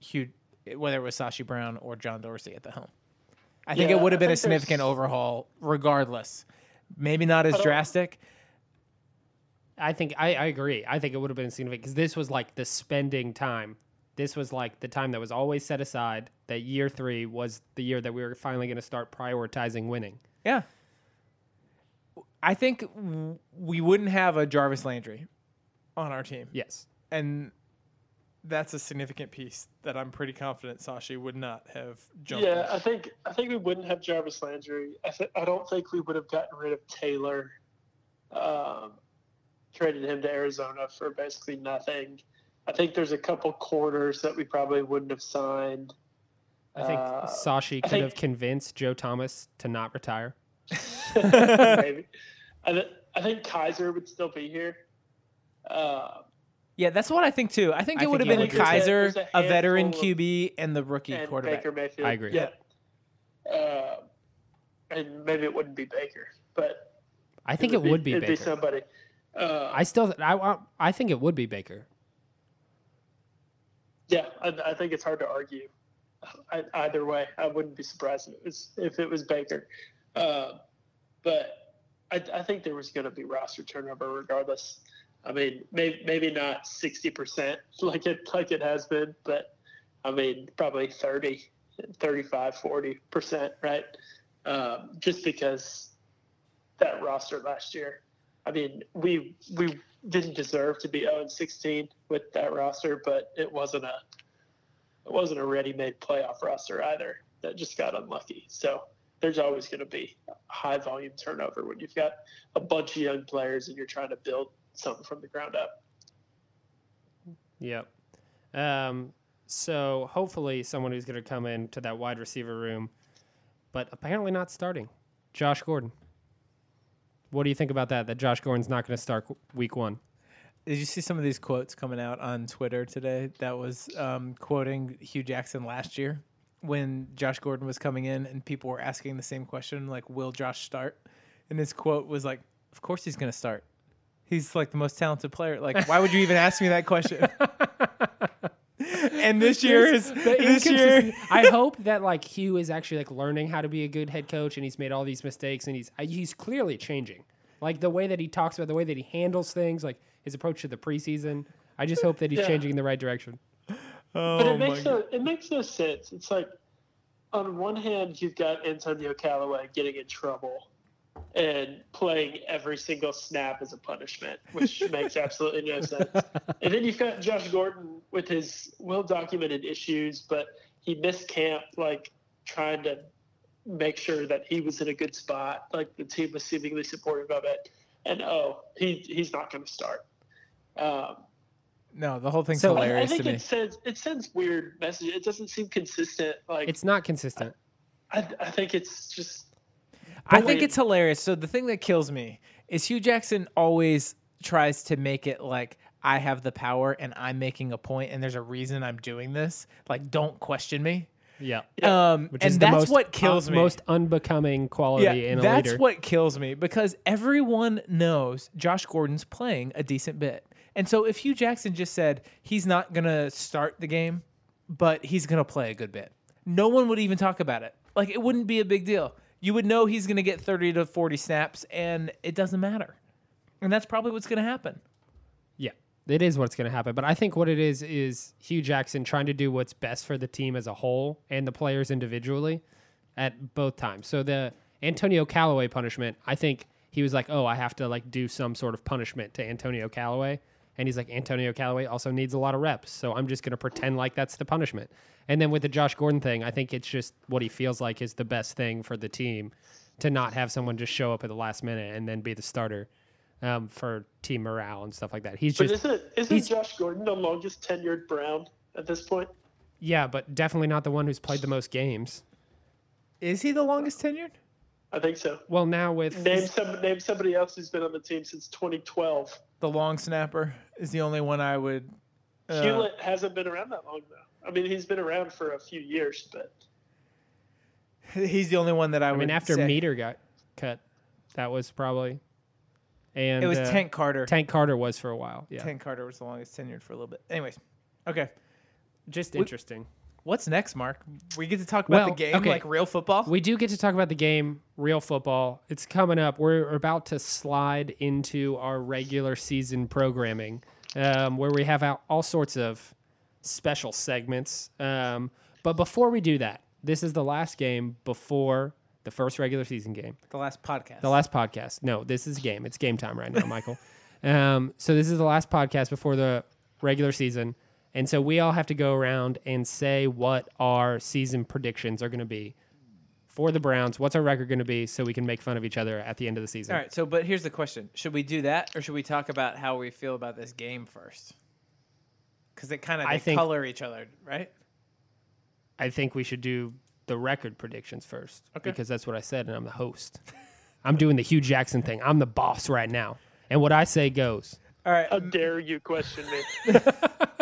Hue, whether it was Sashi Brown or John Dorsey at the helm. I think Yeah, it would have been a there's- significant overhaul, regardless. Maybe not as uh, drastic. I think I, I agree. I think it would have been significant because this was like the spending time. This was like the time that was always set aside. That year three was the year that we were finally going to start prioritizing winning. Yeah. I think we wouldn't have a Jarvis Landry on our team. Yes. and that's a significant piece that I'm pretty confident Sashi would not have jumped. Yeah, on. I think I think we wouldn't have Jarvis Landry. I th- I don't think we would have gotten rid of Taylor. Um, traded him to Arizona for basically nothing. I think there's a couple corners that we probably wouldn't have signed. I think Uh, Sashi could think- have convinced Joe Thomas to not retire. Maybe. I, th- I think Kizer would still be here. Uh, yeah, that's what I think too. I think I it would have been. Kizer, a- a, a veteran QB, and the rookie and quarterback. I agree. Yeah. Uh, and maybe it wouldn't be Baker, but I think it would be it'd Baker. be somebody. Uh, I still I, I I think it would be Baker. Yeah, I, I think it's hard to argue. I, either way, I wouldn't be surprised if it was if it was Baker. Uh, but I, I think there was going to be roster turnover regardless. I mean, maybe maybe not sixty percent like it like it has been, but I mean probably 30, 35, 40 percent, right? Um, just because that roster last year. I mean, we we didn't deserve to be 0 and 16 with that roster, but it wasn't a it wasn't a ready-made playoff roster either. That just got unlucky. So there's always going to be high volume turnover when you've got a bunch of young players and you're trying to build something from the ground up. Yep. Um, so hopefully someone who's going to come into that wide receiver room, but apparently not starting. Josh Gordon. What do you think about that? That Josh Gordon's not going to start week one. Did you see some of these quotes coming out on Twitter today? That was um, quoting Hue Jackson last year when Josh Gordon was coming in and people were asking the same question, like, will Josh start? And his quote was like, of course he's going to start. He's like the most talented player. Like, why would you even ask me that question? and this year is The this year. I hope that like Hue is actually like learning how to be a good head coach, and he's made all these mistakes, and he's he's clearly changing. Like the way that he talks about, the way that he handles things, like his approach to the preseason. I just hope that he's Yeah. changing in the right direction. Oh but Oh it makes no it makes no sense. It's like on one hand you've got Antonio Callaway getting in trouble and playing every single snap as a punishment, which makes absolutely no sense. And then you've got Josh Gordon with his well documented issues, but he missed camp like trying to make sure that he was in a good spot. Like the team was seemingly supportive of it. And oh, he he's not gonna start. Um, No, the whole thing's So- I- I think to me. it sends it sends weird messages. It doesn't seem consistent. Like It's not consistent. I, I think it's just I think wait. it's hilarious. So the thing that kills me is Hue Jackson always tries to make it like I have the power and I'm making a point and there's a reason I'm doing this. Like don't question me. Yeah, Um which and is the that's most what kills un- me. most unbecoming quality yeah, in a that's leader. That's what kills me because everyone knows Josh Gordon's playing a decent bit. And so if Hue Jackson just said he's not going to start the game, but he's going to play a good bit, no one would even talk about it. Like it wouldn't be a big deal. You would know he's going to get 30 to 40 snaps and it doesn't matter. And that's probably what's going to happen. Yeah, it is what's going to happen. But I think what it is is Hue Jackson trying to do what's best for the team as a whole and the players individually at both times. So the Antonio Callaway punishment, I think he was like, "Oh, I have to like do some sort of punishment to Antonio Callaway." And he's like, "Antonio Callaway also needs a lot of reps, so I'm just going to pretend like that's the punishment." And then with the Josh Gordon thing, I think it's just what he feels like is the best thing for the team to not have someone just show up at the last minute and then be the starter um, for team morale and stuff like that. He's but just isn't isn't he's- Josh Gordon the longest tenured Brown at this point? Yeah, but definitely not the one who's played the most games. Is he the longest tenured? I think so. Well, now with Name some name somebody else who's been on the team since 2012. The long snapper is the only one I would uh, Hughlett hasn't been around that long though. I mean, he's been around for a few years, but He's the only one that I, I would mean, after say. Meder got cut, that was probably. And It was uh, Tank Carder. Tank Carder was for a while. Yeah, Tank Carder was the longest tenured for a little bit. Anyways, okay. just We- interesting. What's next, Mark? We get to talk about Well, the game, okay. like real football. We do get to talk about the game, real football. It's coming up. We're about to slide into our regular season programming, um, where we have out all sorts of special segments. Um, but before we do that, this is the last game before the first regular season game. the last podcast. The last podcast. No, this is game. It's game time right now, Michael. um, so this is the last podcast before the regular season, and so we all have to go around and say what our season predictions are going to be for the Browns. What's our record going to be, so we can make fun of each other at the end of the season. All right. So, but here's the question: Should we do that, or should we talk about how we feel about this game first? Because they kind of they think- color each other, right? I think we should do the record predictions first Okay. because that's what I said, and I'm the host. I'm doing the Hue Jackson thing. I'm the boss right now, and what I say goes. All right. how dare you question me?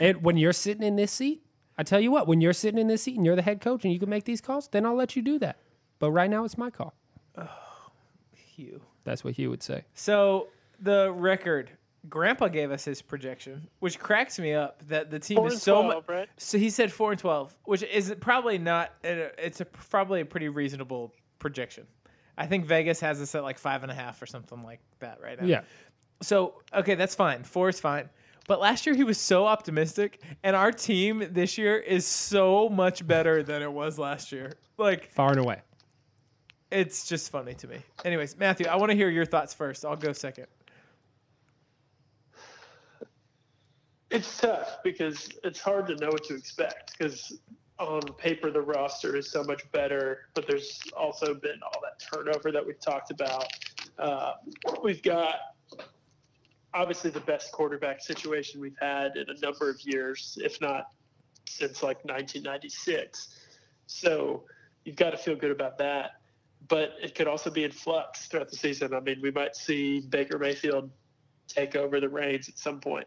And when you're sitting in this seat, I tell you what, when you're sitting in this seat and you're the head coach and you can make these calls, then I'll let you do that. But right now, it's my call. Oh, Hue. That's what Hue would say. So the record, Grandpa gave us his projection, which cracks me up that the team Four is so 12, much. right? So he said four and twelve, which is probably not. Uh, it's a probably a pretty reasonable projection. I think Vegas has us at like five and a half or something like that right now. Yeah. So okay, that's fine. Four is fine. But last year he was so optimistic, and our team this year is so much better than it was last year. Like Far and away. it's just funny to me. Anyways, Matthew, I want to hear your thoughts first. I'll go second. It's tough because it's hard to know what to expect because on paper the roster is so much better, but there's also been all that turnover that we've talked about. Uh, we've got obviously the best quarterback situation we've had in a number of years, if not since like 1996. So you've got to feel good about that. But it could also be in flux throughout the season. I mean, we might see Baker Mayfield take over the reins at some point.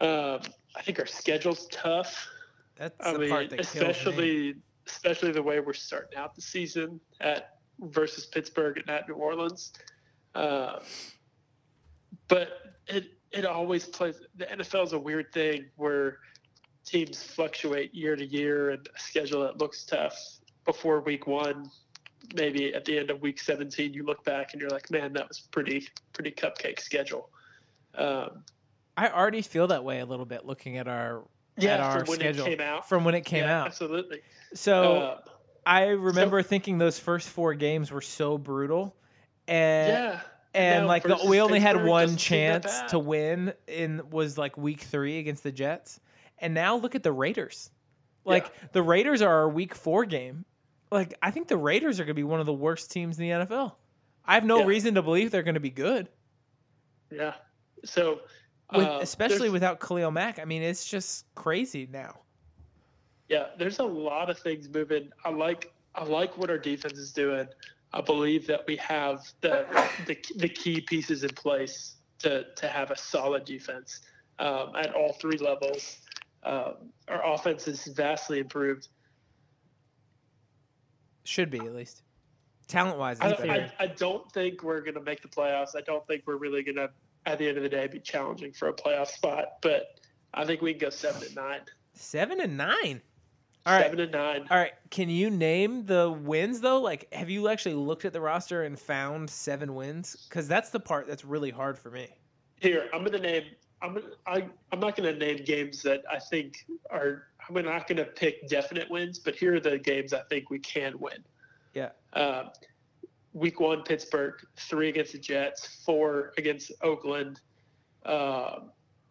Um, I think our schedule's tough. That's I the mean, part that kills me. especially especially the way we're starting out the season at versus Pittsburgh and at New Orleans. Uh, but it it always plays. The NFL is a weird thing where teams fluctuate year to year and a schedule that looks tough before week one. Maybe at the end of week 17, you look back and you're like, man, that was pretty pretty cupcake schedule. Um, I already feel that way a little bit looking at our yeah, at our from when schedule it came out. from when it came yeah, out. absolutely. So Uh, I remember thinking those first four games were so brutal, and yeah. And like the, we only had one doesn't seem that chance to win in was like week three against the Jets, and now look at the Raiders. Like the Raiders are our week four game. Like I think the Raiders are going to be one of the worst teams in the NFL. I have no Yeah. reason to believe they're going to be good, Yeah. So, with, uh, especially without Khalil Mack. I mean, it's just crazy now. yeah, there's a lot of things moving. I like I like what our defense is doing. I believe that we have the the, the key pieces in place to to have a solid defense um, at all three levels. Um, our offense is vastly improved. Should be at least talent wise. I, I, I don't think we're going to make the playoffs. I don't think we're really going to, at the end of the day, be challenging for a playoff spot. But I think we can go seven and nine. Seven and nine. All right. Seven and nine. All right, can you name the wins though? Like, have you actually looked at the roster and found seven wins? Because that's the part that's really hard for me. Here, I'm gonna name. I'm gonna, I, I'm not gonna name games that I think are. I'm not gonna pick definite wins, but here are the games I think we can win. Yeah. Uh, week one, Pittsburgh. Three against the Jets. Four against Oakland. Uh,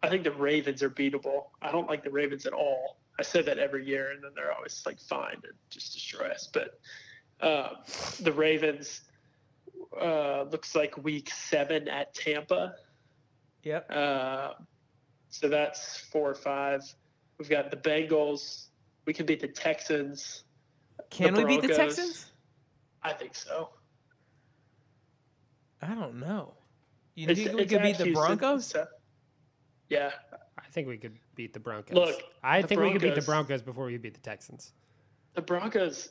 I think the Ravens are beatable. I don't like the Ravens at all. I said that every year, and then they're always like fine and just destroy us. But uh, the Ravens uh, looks like week seven at Tampa. Yep. Uh, so that's four or five. We've got the Bengals. We can beat the Texans. Can we beat the Texans? I think so. I don't know. You It's- think we could at beat the Houston, Broncos? so- yeah, think we could beat the Broncos. Look, I the think we could beat the Broncos- Broncos before we beat the Texans. the Broncos.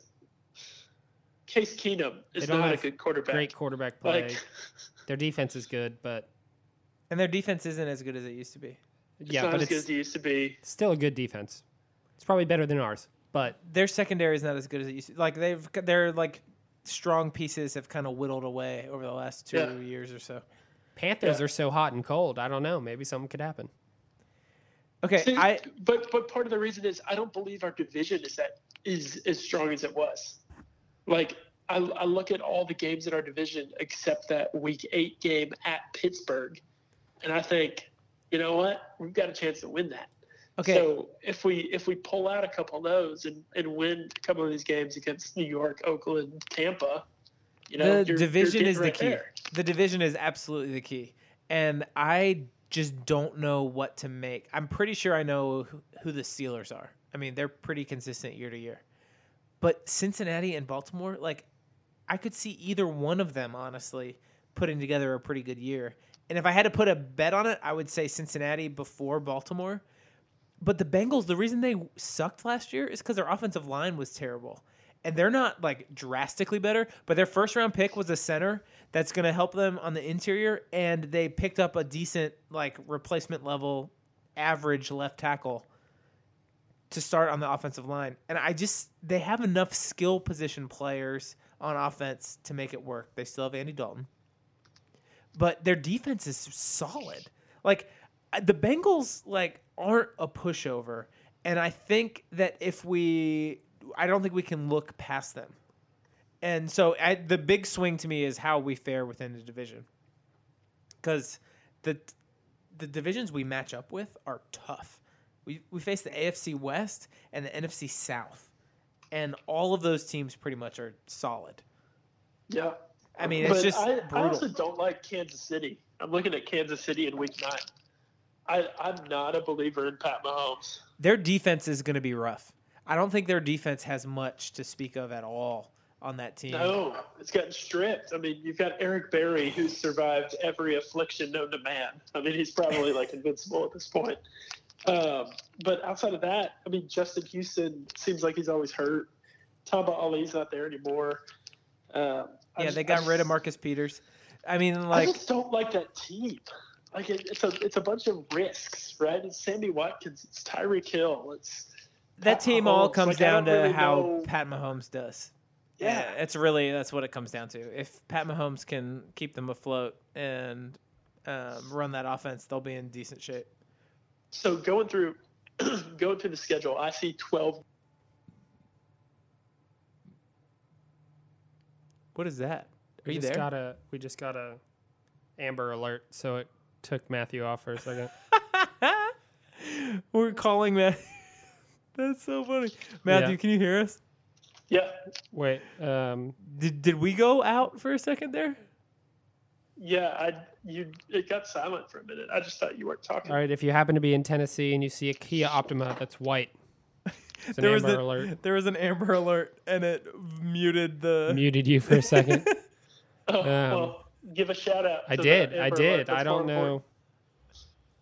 Case Keenum is don't not a good quarterback. Great quarterback play. Like, Their defense is good, but And their defense isn't as good as it used to be. it's yeah, not but as good it's as it used to be. still a good defense. It's probably better than ours, but Their secondary is not as good as it used to. Like they've got their like strong pieces have kind of whittled away over the last two Yeah. years or so. Panthers Yeah. are so hot and cold. I don't know. Maybe something could happen. Okay, See, I but but part of the reason is I don't believe our division is that is as strong as it was. Like I, I look at all the games in our division except that week eight game at Pittsburgh, and I think, you know what, we've got a chance to win that. okay. So if we if we pull out a couple of those and, and win a couple of these games against New York, Oakland, Tampa, you know, the you're- you're division getting is the key. there. The division is absolutely the key, and I just don't know what to make. I'm pretty sure I know who, the Steelers are. I mean, they're pretty consistent year to year, but Cincinnati and Baltimore, like, I could see either one of them honestly putting together a pretty good year. And if I had to put a bet on it, I would say Cincinnati before Baltimore. But the Bengals, the reason they sucked last year is because their offensive line was terrible. And they're not like drastically better, but their first round pick was a center that's going to help them on the interior. And they picked up a decent, like, replacement level, average left tackle to start on the offensive line. And I just, they have enough skill position players on offense to make it work. They still have Andy Dalton, but their defense is solid. Like, uh, the Bengals like aren't a pushover, and I think that if we, I don't think we can look past them. And so I, the big swing to me is how we fare within the division, because the the divisions we match up with are tough. We we face the AFC West and the NFC South, and all of those teams pretty much are solid. Yeah. I mean, it's But just I, I also don't like Kansas City. I'm looking at Kansas City in week nine. I, I'm not a believer in Pat Mahomes. their defense is going to be rough. I don't think their defense has much to speak of at all on that team. No, it's gotten stripped. I mean, you've got Eric Berry, who's survived every affliction known to man. I mean, he's probably like invincible at this point. Um, but outside of that, I mean, Justin Houston seems like he's always hurt. Tamba Hali's not there anymore. Um, Yeah, just- they got rid of Marcus Peters. I mean, like, I just don't like that team. Like it, it's a it's a bunch of risks, right? It's Sammy Watkins, it's Tyreek Hill, it's that Pat team all comes Like, down to really how know- Pat Mahomes does. yeah. it's really that's what it comes down to. If Pat Mahomes can keep them afloat and um, run that offense, they'll be in decent shape. So going through going through the schedule, I see twelve. What is that? Are We you just there? Got a, we just got a Amber alert, so it took Matthew off for a second. We're calling that. That's so funny. Matthew, Yeah. can you hear us? Yeah, Wait, um, Did, did we go out for a second there? yeah. I you it got silent for a minute. I just thought you weren't talking. all right. If you happen to be in Tennessee and you see a Kia Optima that's white, it's an there was Amber a- alert. There was an Amber Alert, and it muted the. Muted you for a second. Oh, Um, well, give a shout out. I to the did. I Amber did. That's I don't more know. important.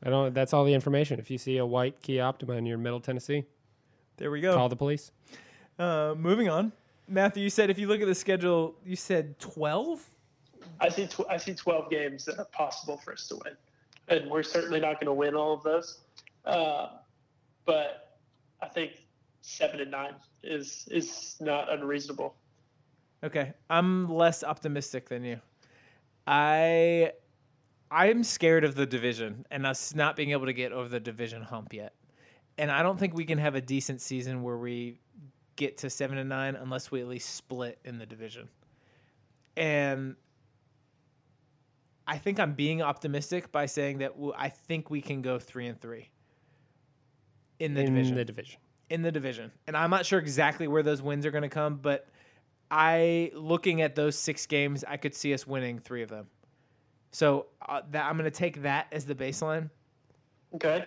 I don't. That's all the information. If you see a white Kia Optima in your Middle Tennessee, There we go. call the police. Uh, moving on. Matthew, you said if you look at the schedule, you said 12? I see. Tw- I see twelve games that are possible for us to win, and we're certainly not going to win all of those. Uh, but I think seven and nine is is not unreasonable. Okay, I'm less optimistic than you. I I'm scared of the division and us not being able to get over the division hump yet. And I don't think we can have a decent season where we get to 7 and 9 unless we at least split in the division. And I think I'm being optimistic by saying that I think we can go 3 and 3 in the in division the division. in the division. And I'm not sure exactly where those wins are going to come, but I looking at those 6 games, I could see us winning 3 of them. So, uh, that I'm going to take that as the baseline. Okay,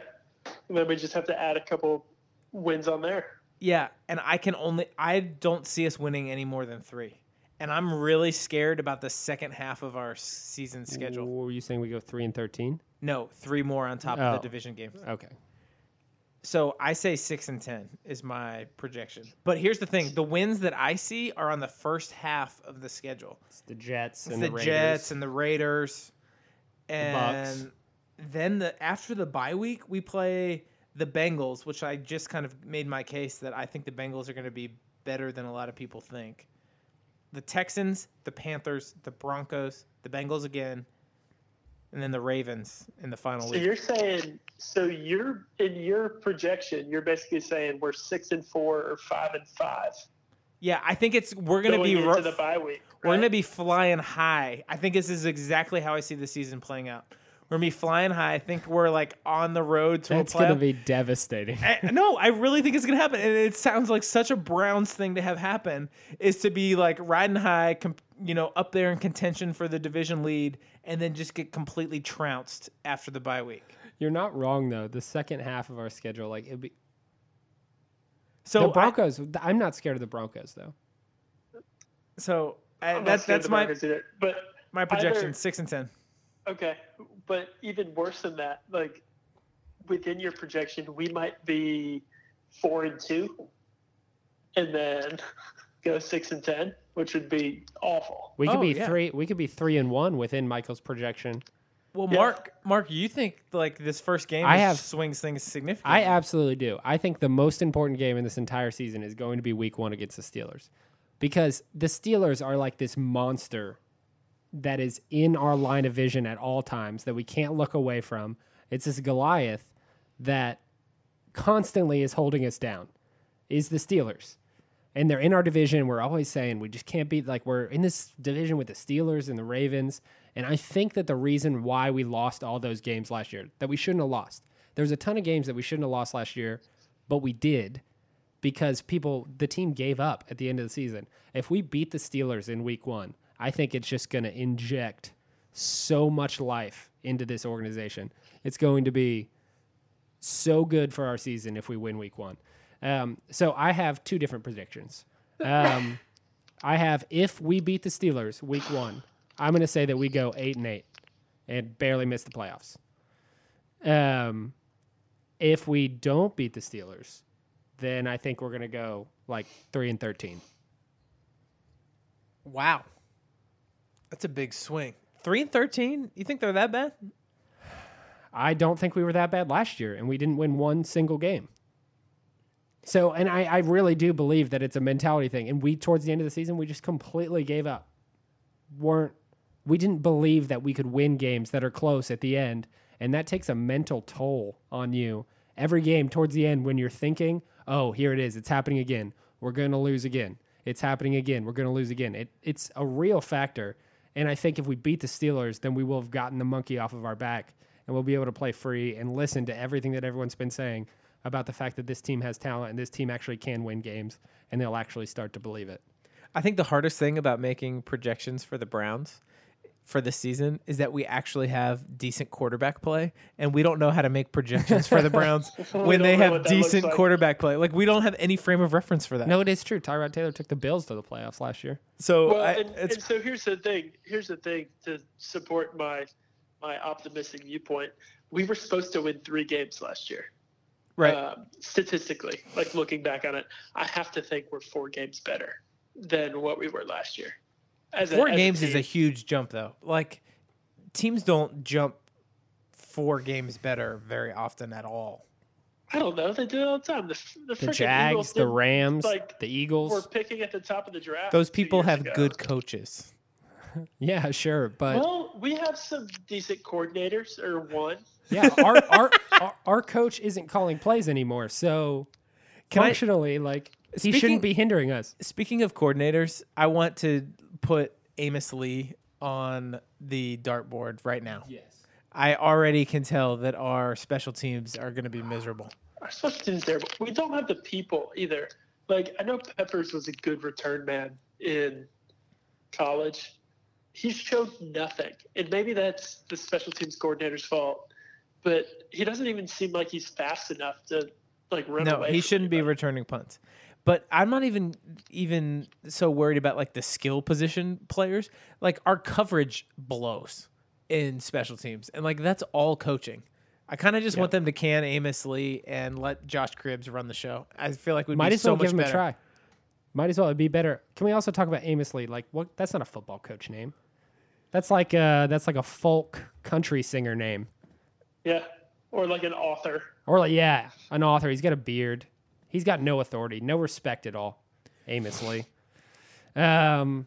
and then we just have to add a couple wins on there. Yeah, and I can only I don't see us winning any more than 3. And I'm really scared about the second half of our season schedule. What were you saying? We go three and thirteen. No, 3 more on top of Oh. the division games. Okay. So I say six and ten is my projection. But here's the thing: the wins that I see are on the first half of the schedule. It's the Jets It's and the, the, Raiders. Jets and the Raiders, Bucks. Then the after the bye week we play the Bengals, which I just kind of made my case that I think the Bengals are going to be better than a lot of people think. The Texans, the Panthers, the Broncos, the Bengals again, and then the Ravens in the final So week. So you're saying, so you're in your projection, you're basically saying we're six and four or five and five Yeah, I think it's we're going to going be into the bye week. We're going to be flying high. I think this is exactly how I see the season playing out. We're going to be flying high. I think we're like on the road to That's a going to be devastating. I- no, I really think it's going to happen. And it sounds like such a Browns thing to have happen is to be like riding high, com- you know, up there in contention for the division lead and then just get completely trounced after the bye week. You're not wrong though. The second half of our schedule, like it'd be So the Broncos. I, am not scared of the Broncos though. so I, I'm that's that's my either. But my projection either- 6 and 10. Okay, but even worse than that, like within your projection, we might be four and two, and then go six and ten, which would be awful. We could Oh, be yeah. three. We could be three and one within Michael's projection. Well, Yeah. Mark, Mark, you think like this first game I have- swings things significantly? I absolutely do. I think the most important game in this entire season is going to be Week One against the Steelers, because the Steelers are like this monster that is in our line of vision at all times that we can't look away from. It's this Goliath that constantly is holding us down. Is the Steelers. And they're in our division. We're always saying we just can't beat like we're in this division with the Steelers and the Ravens. And I think that the reason why we lost all those games last year that we shouldn't have lost. There's a ton of games that we shouldn't have lost last year, but we did because people the team gave up at the end of the season. If we beat the Steelers in week 1, I think it's just going to inject so much life into this organization. It's going to be so good for our season if we win week one. Um, so I have two different predictions. Um, I have if we beat the Steelers week one, I'm going to say that we go eight and eight and barely miss the playoffs. Um, if we don't beat the Steelers, then I think we're gonna go like three and thirteen. Wow. That's a big swing. 3 and 13? You think they're that bad? I don't think we were that bad last year, and we didn't win one single game. So, and I, I really do believe that it's a mentality thing. And we, towards the end of the season, we just completely gave up. weren't we didn't believe that we could win games that are close at the end, and that takes a mental toll on you every game towards the end when you're thinking, "Oh, here it is. It's happening again. We're going to lose again. It's happening again. We're going to lose again." It it's a real factor. And I think if we beat the Steelers, then we will have gotten the monkey off of our back and we'll be able to play free and listen to everything that everyone's been saying about the fact that this team has talent and this team actually can win games and they'll actually start to believe it. I think the hardest thing about making projections for the Browns for the season is that we actually have decent quarterback play, and we don't know how to make projections for the Browns when they have what that looks decent like. quarterback play. Like we don't have any frame of reference for that. No, it is true. Tyrod Taylor took the Bills to the playoffs last year. So Well, I, and, it's and so here's the thing. Here's the thing to support my my optimistic viewpoint. We were supposed to win three games last year. right. Um, statistically, like looking back on it, I have to think we're four games better than what we were last year. As a- Four as games is a huge jump, though. Like teams don't jump four games better very often at all. I don't know. They do it all the time. The, the, The Jags, Eagles the Rams, like, the Eagles were Eagles. picking at the top of the draft. Those people have ago. good coaches. Yeah, sure, but Well, we have some decent coordinators, or one. yeah, our, our our our coach isn't calling plays anymore, so Can I- functionally, like he Speaking- shouldn't be hindering us. Speaking of coordinators, I want to put Amos Lee on the dartboard right now. Yes. I already can tell that our special teams are going to be miserable. Our special teams terrible. We don't have the people either. Like I know Peppers was a good return man in college. He showed nothing, and maybe that's the special teams coordinator's fault. But he doesn't even seem like he's fast enough to like run No, away. he shouldn't be returning punts. But I'm not even even so worried about like the skill position players. Like our coverage blows in special teams, and like that's all coaching. I kind of just want them to can Amos Lee and let Josh Cribbs run the show. I feel like we'd Might be as so well give him better. a try. Might as well. It'd be better. Can we also talk about Amos Lee? Like, what? That's not a football coach name. That's like uh that's like a folk country singer name. Yeah, or like an author. Or like, yeah, an author. He's got a beard. He's got no authority, no respect at all. Amos Lee. Um,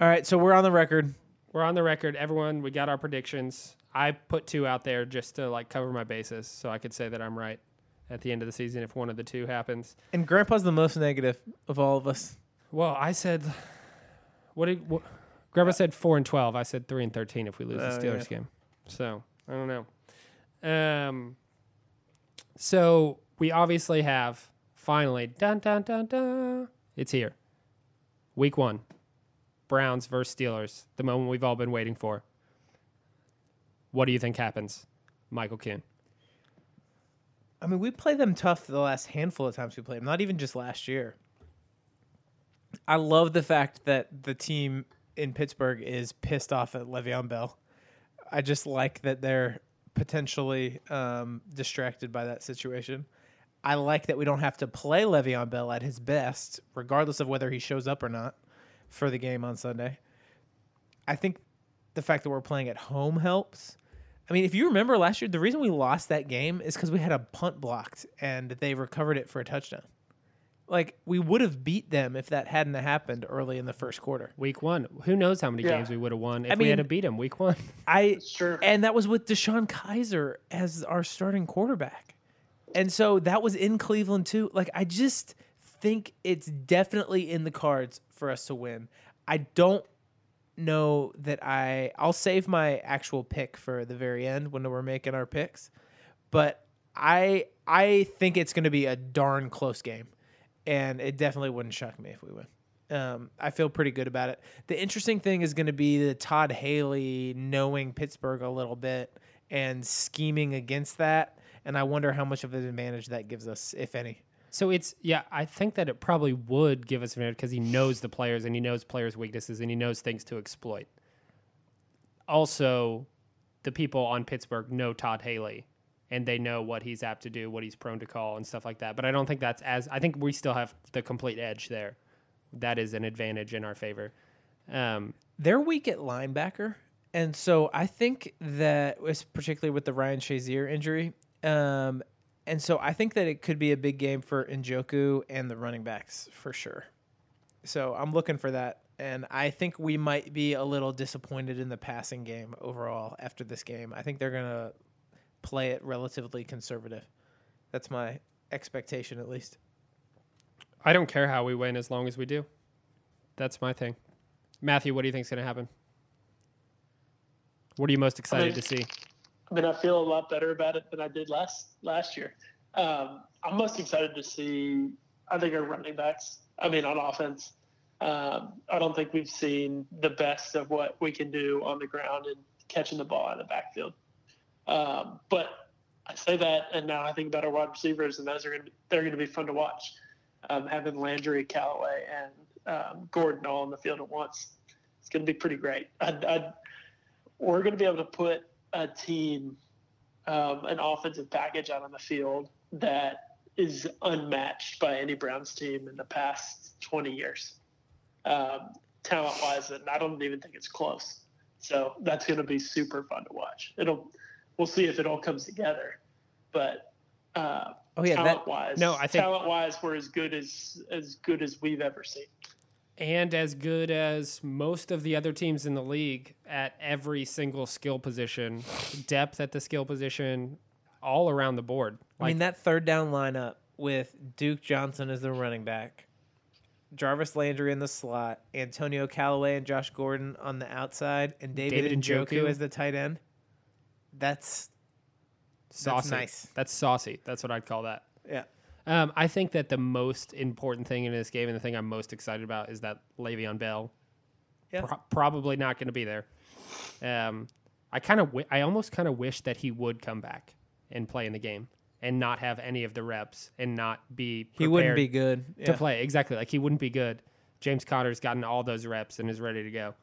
All right, so we're on the record. we're on the record. Everyone, we got our predictions. I put two out there just to like cover my bases, so I could say that I'm right at the end of the season if one of the two happens. And Grandpa's the most negative of all of us. Well, I said, what did what, Grandpa said four and twelve. I said three and thirteen if we lose Oh, the Steelers yeah. game. So I don't know. Um, so we obviously have finally dun dun dun dun. It's here. Week one, Browns versus Steelers. The moment we've all been waiting for. What do you think happens, Michael Kuhn? I mean, we played them tough the last handful of times we played them, not even just last year. I love the fact that the team in Pittsburgh is pissed off at Le'Veon Bell. I just like that they're potentially um, distracted by that situation. I like that we don't have to play Le'Veon Bell at his best, regardless of whether he shows up or not for the game on Sunday. I think the fact that we're playing at home helps. I mean, if you remember last year, the reason we lost that game is because we had a punt blocked and they recovered it for a touchdown. Like we would have beat them if that hadn't happened early in the first quarter. Week one. Who knows how many Yeah. games we would have won if I we had to beat them. week one. I Sure. and that was with DeShone Kizer as our starting quarterback. And so that was in Cleveland too. Like I just think it's definitely in the cards for us to win. I don't know that I I'll save my actual pick for the very end when we're making our picks. But I I think it's going to be a darn close game. And it definitely wouldn't shock me if we win. Um, I feel pretty good about it. The interesting thing is going to be the Todd Haley knowing Pittsburgh a little bit and scheming against that. And I wonder how much of an advantage that gives us, if any. So it's yeah, I think that it probably would give us an advantage because he knows the players and he knows players' weaknesses and he knows things to exploit. Also, the people on Pittsburgh know Todd Haley and they know what he's apt to do, what he's prone to call, and stuff like that. But I don't think that's as. I think we still have the complete edge there. That is an advantage in our favor. Um, They're weak at linebacker, and so I think that was particularly with the Ryan Shazier injury. Um, and so I think that it could be a big game for Njoku and the running backs for sure. So I'm looking for that, and I think we might be a little disappointed in the passing game overall after this game. I think they're gonna play it relatively conservative. That's my expectation, at least. I don't care how we win as long as we do. That's my thing. Matthew, what do you think is going to happen? What are you most excited to see? I mean, I feel a lot better about it than I did last last year. Um, I'm most excited to see. I think our running backs. I mean, on offense, um, I don't think we've seen the best of what we can do on the ground and catching the ball in the backfield. Um, but I say that, and now I think about our wide receivers, and those are going to they're going to be fun to watch. Um, having Landry, Callaway, and um, Gordon all on the field at once, it's going to be pretty great. I'd, I'd, we're going to be able to put a team, um, an offensive package out on the field that is unmatched by any Browns team in the past 20 years, um, talent wise, and I don't even think it's close. So that's going to be super fun to watch. It'll, we'll see if it all comes together, but uh, Oh yeah, that, talent wise, no, I think- talent wise, we're as good as as good as we've ever seen. And as good as most of the other teams in the league at every single skill position, depth at the skill position, all around the board. I mean, that third down lineup with Duke Johnson as the running back, Jarvis Landry in the slot, Antonio Callaway and Josh Gordon on the outside, and David, David Njoku Njoku. as the tight end. That's saucy. nice. That's saucy. That's what I'd call that. yeah. Um, I think that the most important thing in this game and the thing I'm most excited about is that Le'Veon Bell, Yeah. pro- probably not going to be there. Um, I kind of, wi- I almost kind of wish that he would come back and play in the game and not have any of the reps and not be. He wouldn't be good to Yeah. play exactly like he wouldn't be good. James Conner's gotten all those reps and is ready to go.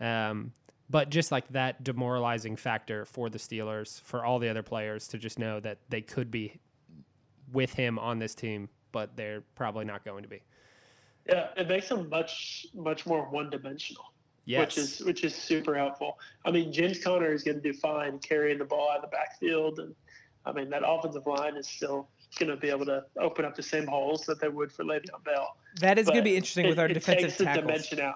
Um, but just like that demoralizing factor for the Steelers, for all the other players to just know that they could be with him on this team, but they're probably not going to be. Yeah, it makes them much much more one dimensional. Yes. which is which is super helpful. I mean, James Conner is going to do fine carrying the ball out of the backfield, and I mean that offensive line is still going to be able to open up the same holes that they would for Le'Veon Bell. That is going to be interesting it- with our defense. it defensive takes the tackles. dimension out.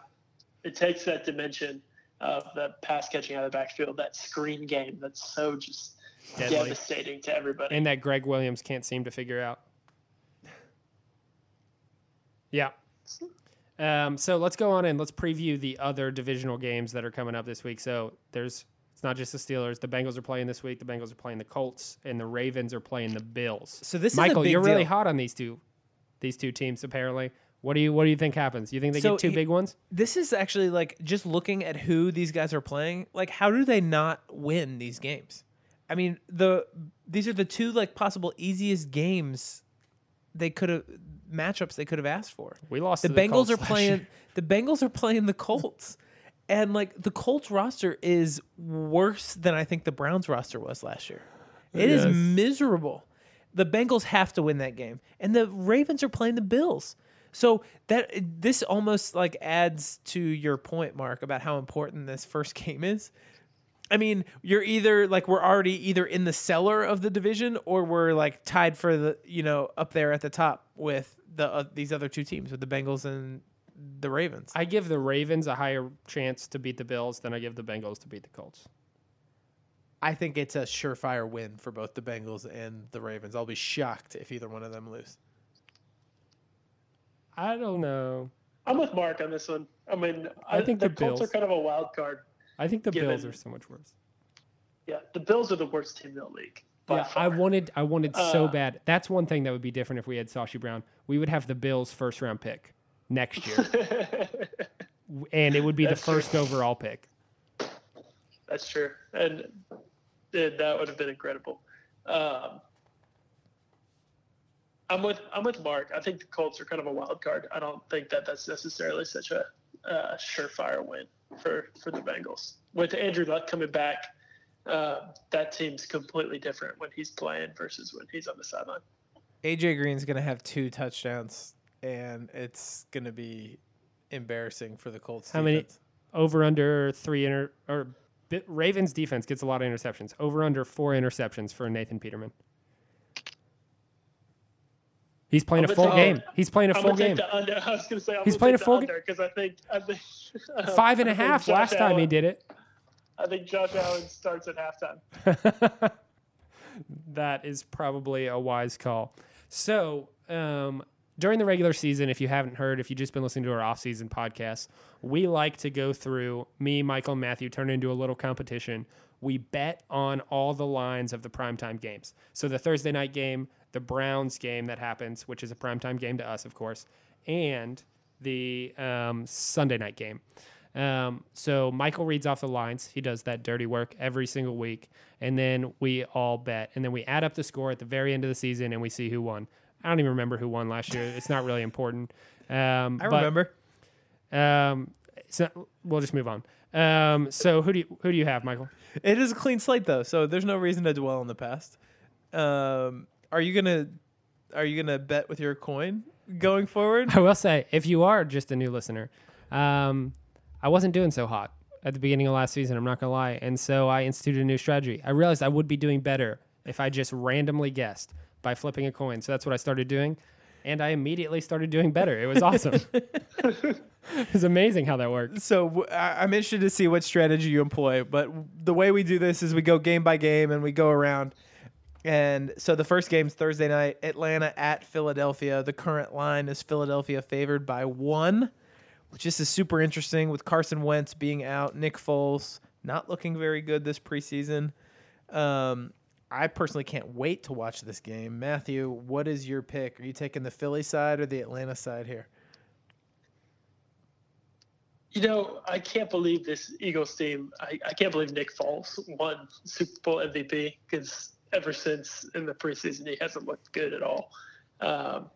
It takes that dimension of the pass catching out of the backfield, that screen game that's so just Deadly. devastating to everybody. and that Gregg Williams can't seem to figure out. Yeah. Um, so let's go on and let's preview the other divisional games that are coming up this week. So there's it's not just the Steelers. The Bengals are playing this week. The Bengals are playing the Colts, and the Ravens are playing the Bills. So this Michael, is a big you're really deal. hot on these two, these two teams. Apparently, what do you what do you think happens? You think they So get two he- big ones? This is actually like just looking at who these guys are playing. Like, how do they not win these games? I mean, the these are the two like possible easiest games they could have matchups they could have asked for. We lost. The to Bengals Colts are playing. year. The Bengals are playing the Colts, and like the Colts roster is worse than I think the Browns roster was last year. It is Yes. miserable. The Bengals have to win that game, and the Ravens are playing the Bills. So that this almost like adds to your point, Mark, about how important this first game is. I mean, you're either like we're already either in the cellar of the division or we're like tied for the you know up there at the top with the uh, these other two teams with the Bengals and the Ravens. I give the Ravens a higher chance to beat the Bills than I give the Bengals to beat the Colts. I think it's a surefire win for both the Bengals and the Ravens. I'll be shocked if either one of them lose. I don't know. I'm with Mark on this one. I mean, I think the, the Colts Bills- are kind of a wild card. I think the Bills are so much worse. Yeah, the Bills are the worst team in the league. Yeah, I wanted I wanted so Uh, bad. That's one thing that would be different if we had Sashi Brown. We would have the Bills first round pick next year, and it would be the That's true. first overall pick. That's true, and that would have been incredible. Um, I'm with I'm with Mark. I think the Colts are kind of a wild card. I don't think that that's necessarily such a uh, surefire win for for the Bengals. With Andrew Luck coming back, uh, that team's completely different when he's playing versus when he's on the sideline. AJ Green's gonna have two touchdowns, and it's gonna be embarrassing for the Colts. How many- Over under three inter or Ravens defense gets a lot of interceptions. Over under four interceptions for Nathan Peterman. He's playing I'm a full game. He's playing a I'm full game. under. I was gonna say I'm He's playing a full game ga- because I think I think uh, Five and a half last time he did it. I think Josh Allen starts at halftime. that is probably a wise call. So, um, during the regular season, if you haven't heard, if you've just been listening to our off-season podcast, we like to go through me, Michael, and Matthew turn into a little competition. We bet on all the lines of the primetime games. So the Thursday night game, the Browns game that happens, which is a primetime game to us, of course, and the um, Sunday night game. Um, so Michael reads off the lines. He does that dirty work every single week, and then we all bet, and then we add up the score at the very end of the season, and we see who won. I don't even remember who won last year. It's not really important. Um, I but, remember. Um, so we'll just move on. Um, so who do you who do you have, Michael? It is a clean slate though, so there's no reason to dwell on the past. Um, are you gonna are you gonna bet with your coin going forward? I will say, if you are just a new listener, um, I wasn't doing so hot at the beginning of last season. I'm not gonna lie, and so I instituted a new strategy. I realized I would be doing better if I just randomly guessed by flipping a coin. So that's what I started doing, and I immediately started doing better. It was awesome. it was amazing how that worked. So w- I- I'm interested to see what strategy you employ. But the way we do this is we go game by game and we go around. And so the first game's Thursday night, Atlanta at Philadelphia. The current line is Philadelphia favored by one, which is super interesting with Carson Wentz being out, Nick Foles not looking very good this preseason. Um, I personally can't wait to watch this game. Matthew, what is your pick? Are you taking the Philly side or the Atlanta side here? You know, I can't believe this Eagles team. I, I can't believe Nick Foles won Super Bowl MVP because ever since in the preseason he hasn't looked good at all. Um,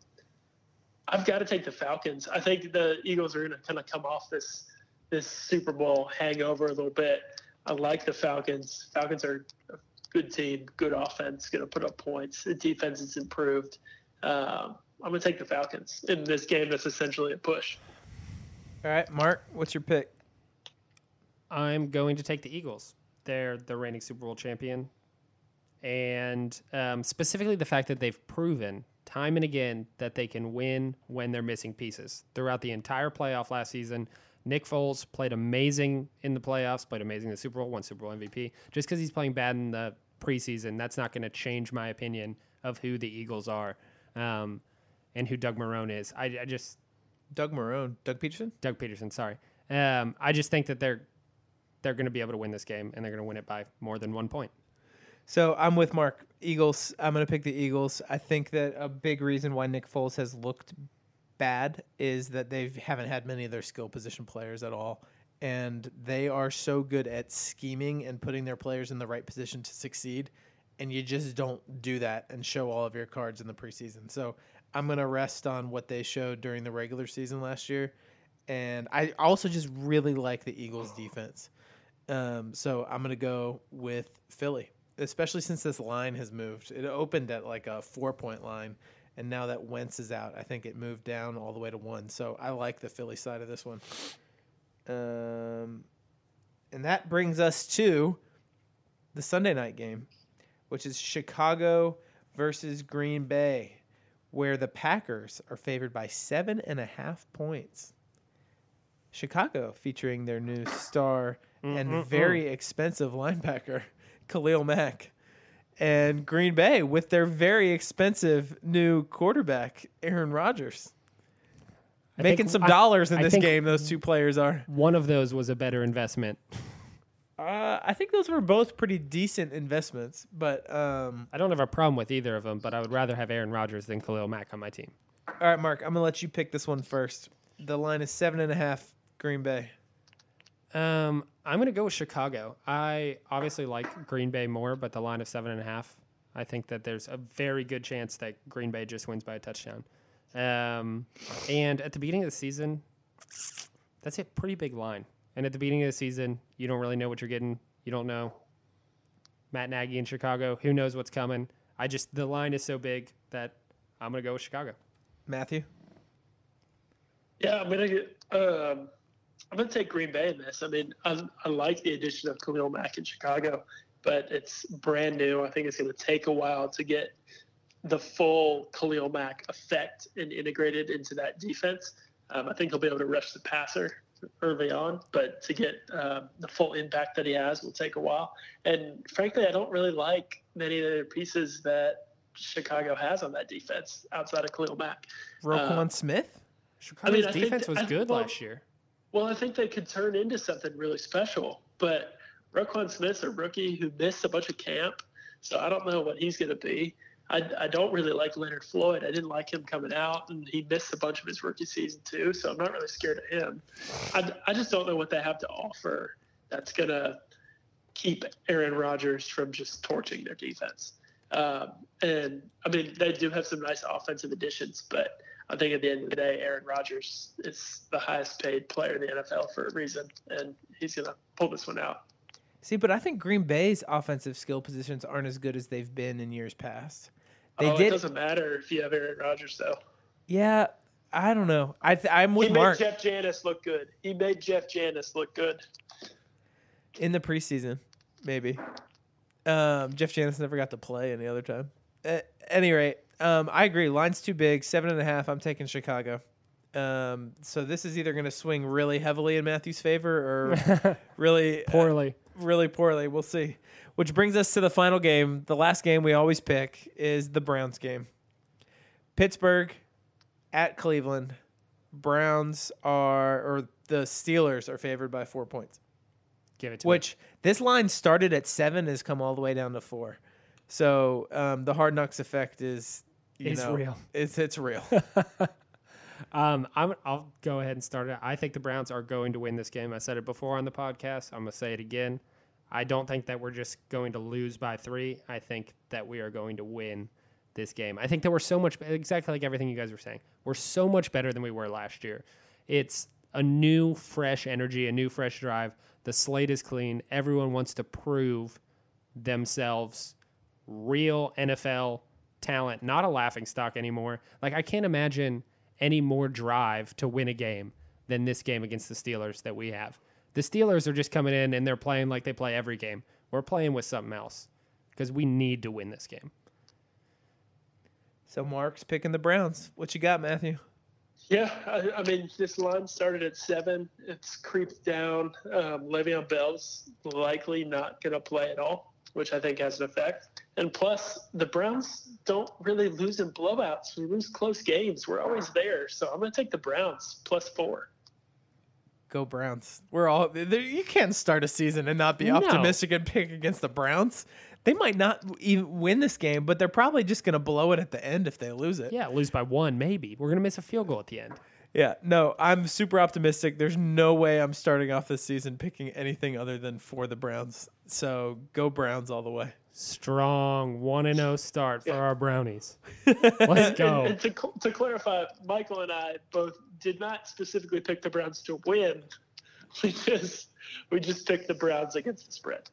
I've got to take the Falcons. I think the Eagles are going to kind of come off this this Super Bowl hangover a little bit. I like the Falcons. Falcons are a good team, good offense, going to put up points. The defense is improved. Um, I'm going to take the Falcons in this game. That's essentially a push. All right, Mark, what's your pick? I'm going to take the Eagles. They're the reigning Super Bowl champion. And um, specifically the fact that they've proven time and again that they can win when they're missing pieces. Throughout the entire playoff last season, Nick Foles played amazing in the playoffs, played amazing in the Super Bowl, won Super Bowl MVP. Just because he's playing bad in the preseason, that's not going to change my opinion of who the Eagles are um, and who Doug Marrone is. I, I just Doug Marrone, Doug Pederson. Doug Pederson, sorry. Um, I just think that they're they're going to be able to win this game, and they're going to win it by more than one point. So I'm with Mark. Eagles. I'm going to pick the Eagles. I think that a big reason why Nick Foles has looked bad is that they haven't had many of their skill position players at all. And they are so good at scheming and putting their players in the right position to succeed. And you just don't do that and show all of your cards in the preseason. So I'm going to rest on what they showed during the regular season last year. And I also just really like the Eagles defense. Um, so I'm going to go with Philly especially since this line has moved. It opened at like a four point line, and now that Wentz is out, I think it moved down all the way to one. So I like the Philly side of this one. Um, and that brings us to the Sunday night game, which is Chicago versus Green Bay, where the Packers are favored by seven and a half points. Chicago featuring their new star and very expensive linebacker. Khalil Mack. And Green Bay with their very expensive new quarterback, Aaron Rodgers. I Making think- some I- dollars in I this game, those two players are. One of those was a better investment. Uh, I think those were both pretty decent investments, but um, I don't have a problem with either of them, but I would rather have Aaron Rodgers than Khalil Mack on my team. all right, Mark, I'm gonna let you pick this one first. The line is seven and a half, Green Bay. Um, I'm going to go with Chicago. I obviously like Green Bay more, but the line of seven and a half, I think that there's a very good chance that Green Bay just wins by a touchdown. Um, and at the beginning of the season, that's a pretty big line. And at the beginning of the season, you don't really know what you're getting. You don't know Matt Nagy in Chicago. Who knows what's coming? I just the line is so big that I'm gonna go with Chicago. Matthew. Yeah, I'm gonna get. Um, I'm gonna take Green Bay in this. I mean, I, I like the addition of Khalil Mack in Chicago, but it's brand new. I think it's gonna take a while to get the full Khalil Mack effect and integrated into that defense. Um, I think he'll be able to rush the passer early on, but to get um, the full impact that he has will take a while. And frankly, I don't really like many of the pieces that Chicago has on that defense outside of Khalil Mack. Roquan Smith. Chicago's I think defense that- was I- good well- last year. Well, I think they could turn into something really special. But Roquan Smith's a rookie who missed a bunch of camp, so I don't know what he's going to be. I, I don't really like Leonard Floyd. I didn't like him coming out, and he missed a bunch of his rookie season too. So I'm not really scared of him. I, I just don't know what they have to offer that's going to keep Aaron Rodgers from just torching their defense. Um, and I mean, they do have some nice offensive additions, but I think at the end of the day, Aaron Rodgers is the highest paid player in the NFL for a reason, and he's going to pull this one out. See, but I think Green Bay's offensive skill positions aren't as good as they've been in years past. They oh, did. It doesn't matter if you have Aaron Rodgers, though. Yeah, I don't know. I th- I'm with he Mark made Jeff Janis look good. He made Jeff Janis look good. in the preseason, maybe. Um, Jeff Janis never got to play any other time. At any rate, um, I agree. Line's too big. Seven and a half. I'm taking Chicago. Um, so this is either going to swing really heavily in Matthew's favor or really uh, Poorly. really poorly. We'll see. Which brings us to the final game. The last game we always pick is the Browns game. Pittsburgh at Cleveland. Browns are, or the Steelers are favored by four points. Give it to me. Which this line started at seven, has come all the way down to four. So um, the hard knocks effect is, you Is know, real. It's it's real. Um, I'm, I'll go ahead and start it. I think the Browns are going to win this game. I said it before on the podcast. I'm going to say it again. I don't think that we're just going to lose by three. I think that we are going to win this game. I think that we're so much, exactly like everything you guys were saying, we're so much better than we were last year. It's a new, fresh energy, a new, fresh drive. The slate is clean. Everyone wants to prove themselves real NFL talent, not a laughing stock anymore. Like I can't imagine any more drive to win a game than this game against the Steelers that we have. The Steelers are just coming in and they're playing like they play every game. We're playing with something else because we need to win this game. so Mark's picking the Browns. What you got, Matthew? Yeah, I, I mean, this line started at seven. It's creeped down. Um, Le'Veon Bell's likely not going to play at all, which I think has an effect. And plus, the Browns don't really lose in blowouts. We lose close games. We're always there. So I'm going to take the Browns plus four. Go Browns. We're all there, you can't start a season and not be No. optimistic and pick against the Browns. They might not even win this game, but they're probably just going to blow it at the end if they lose it. Yeah, lose by one, maybe. We're going to miss a field goal at the end. Yeah, no, I'm super optimistic. There's no way I'm starting off this season picking anything other than for the Browns. So go Browns all the way. Strong 1 and 0 start for our Brownies. Let's go. And, and to, to clarify, Michael and I both did not specifically pick the Browns to win. We just we just picked the Browns against the spread.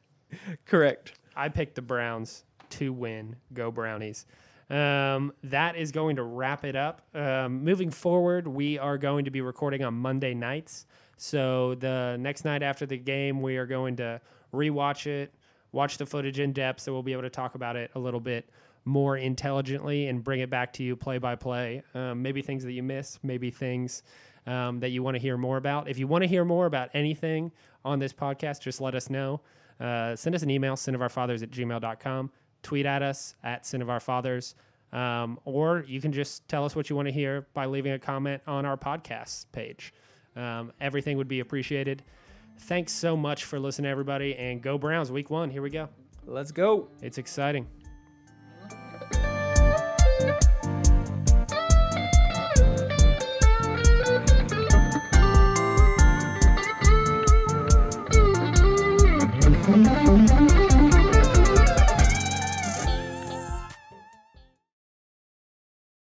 Correct. I picked the Browns to win. Go Brownies. Um, that is going to wrap it up. Um, moving forward, we are going to be recording on Monday nights. So the next night after the game, we are going to rewatch it, watch the footage in depth, so we'll be able to talk about it a little bit more intelligently and bring it back to you play by play. Um, maybe things that you miss, maybe things um, that you want to hear more about. If you want to hear more about anything on this podcast, just let us know. Uh, send us an email, sinofourfathers at gmail.com. Tweet at us at sin of our fathers. Um, or you can just tell us what you want to hear by leaving a comment on our podcast page. Um, everything would be appreciated. Thanks so much for listening, everybody, and go Browns week one. Here we go. Let's go. It's exciting.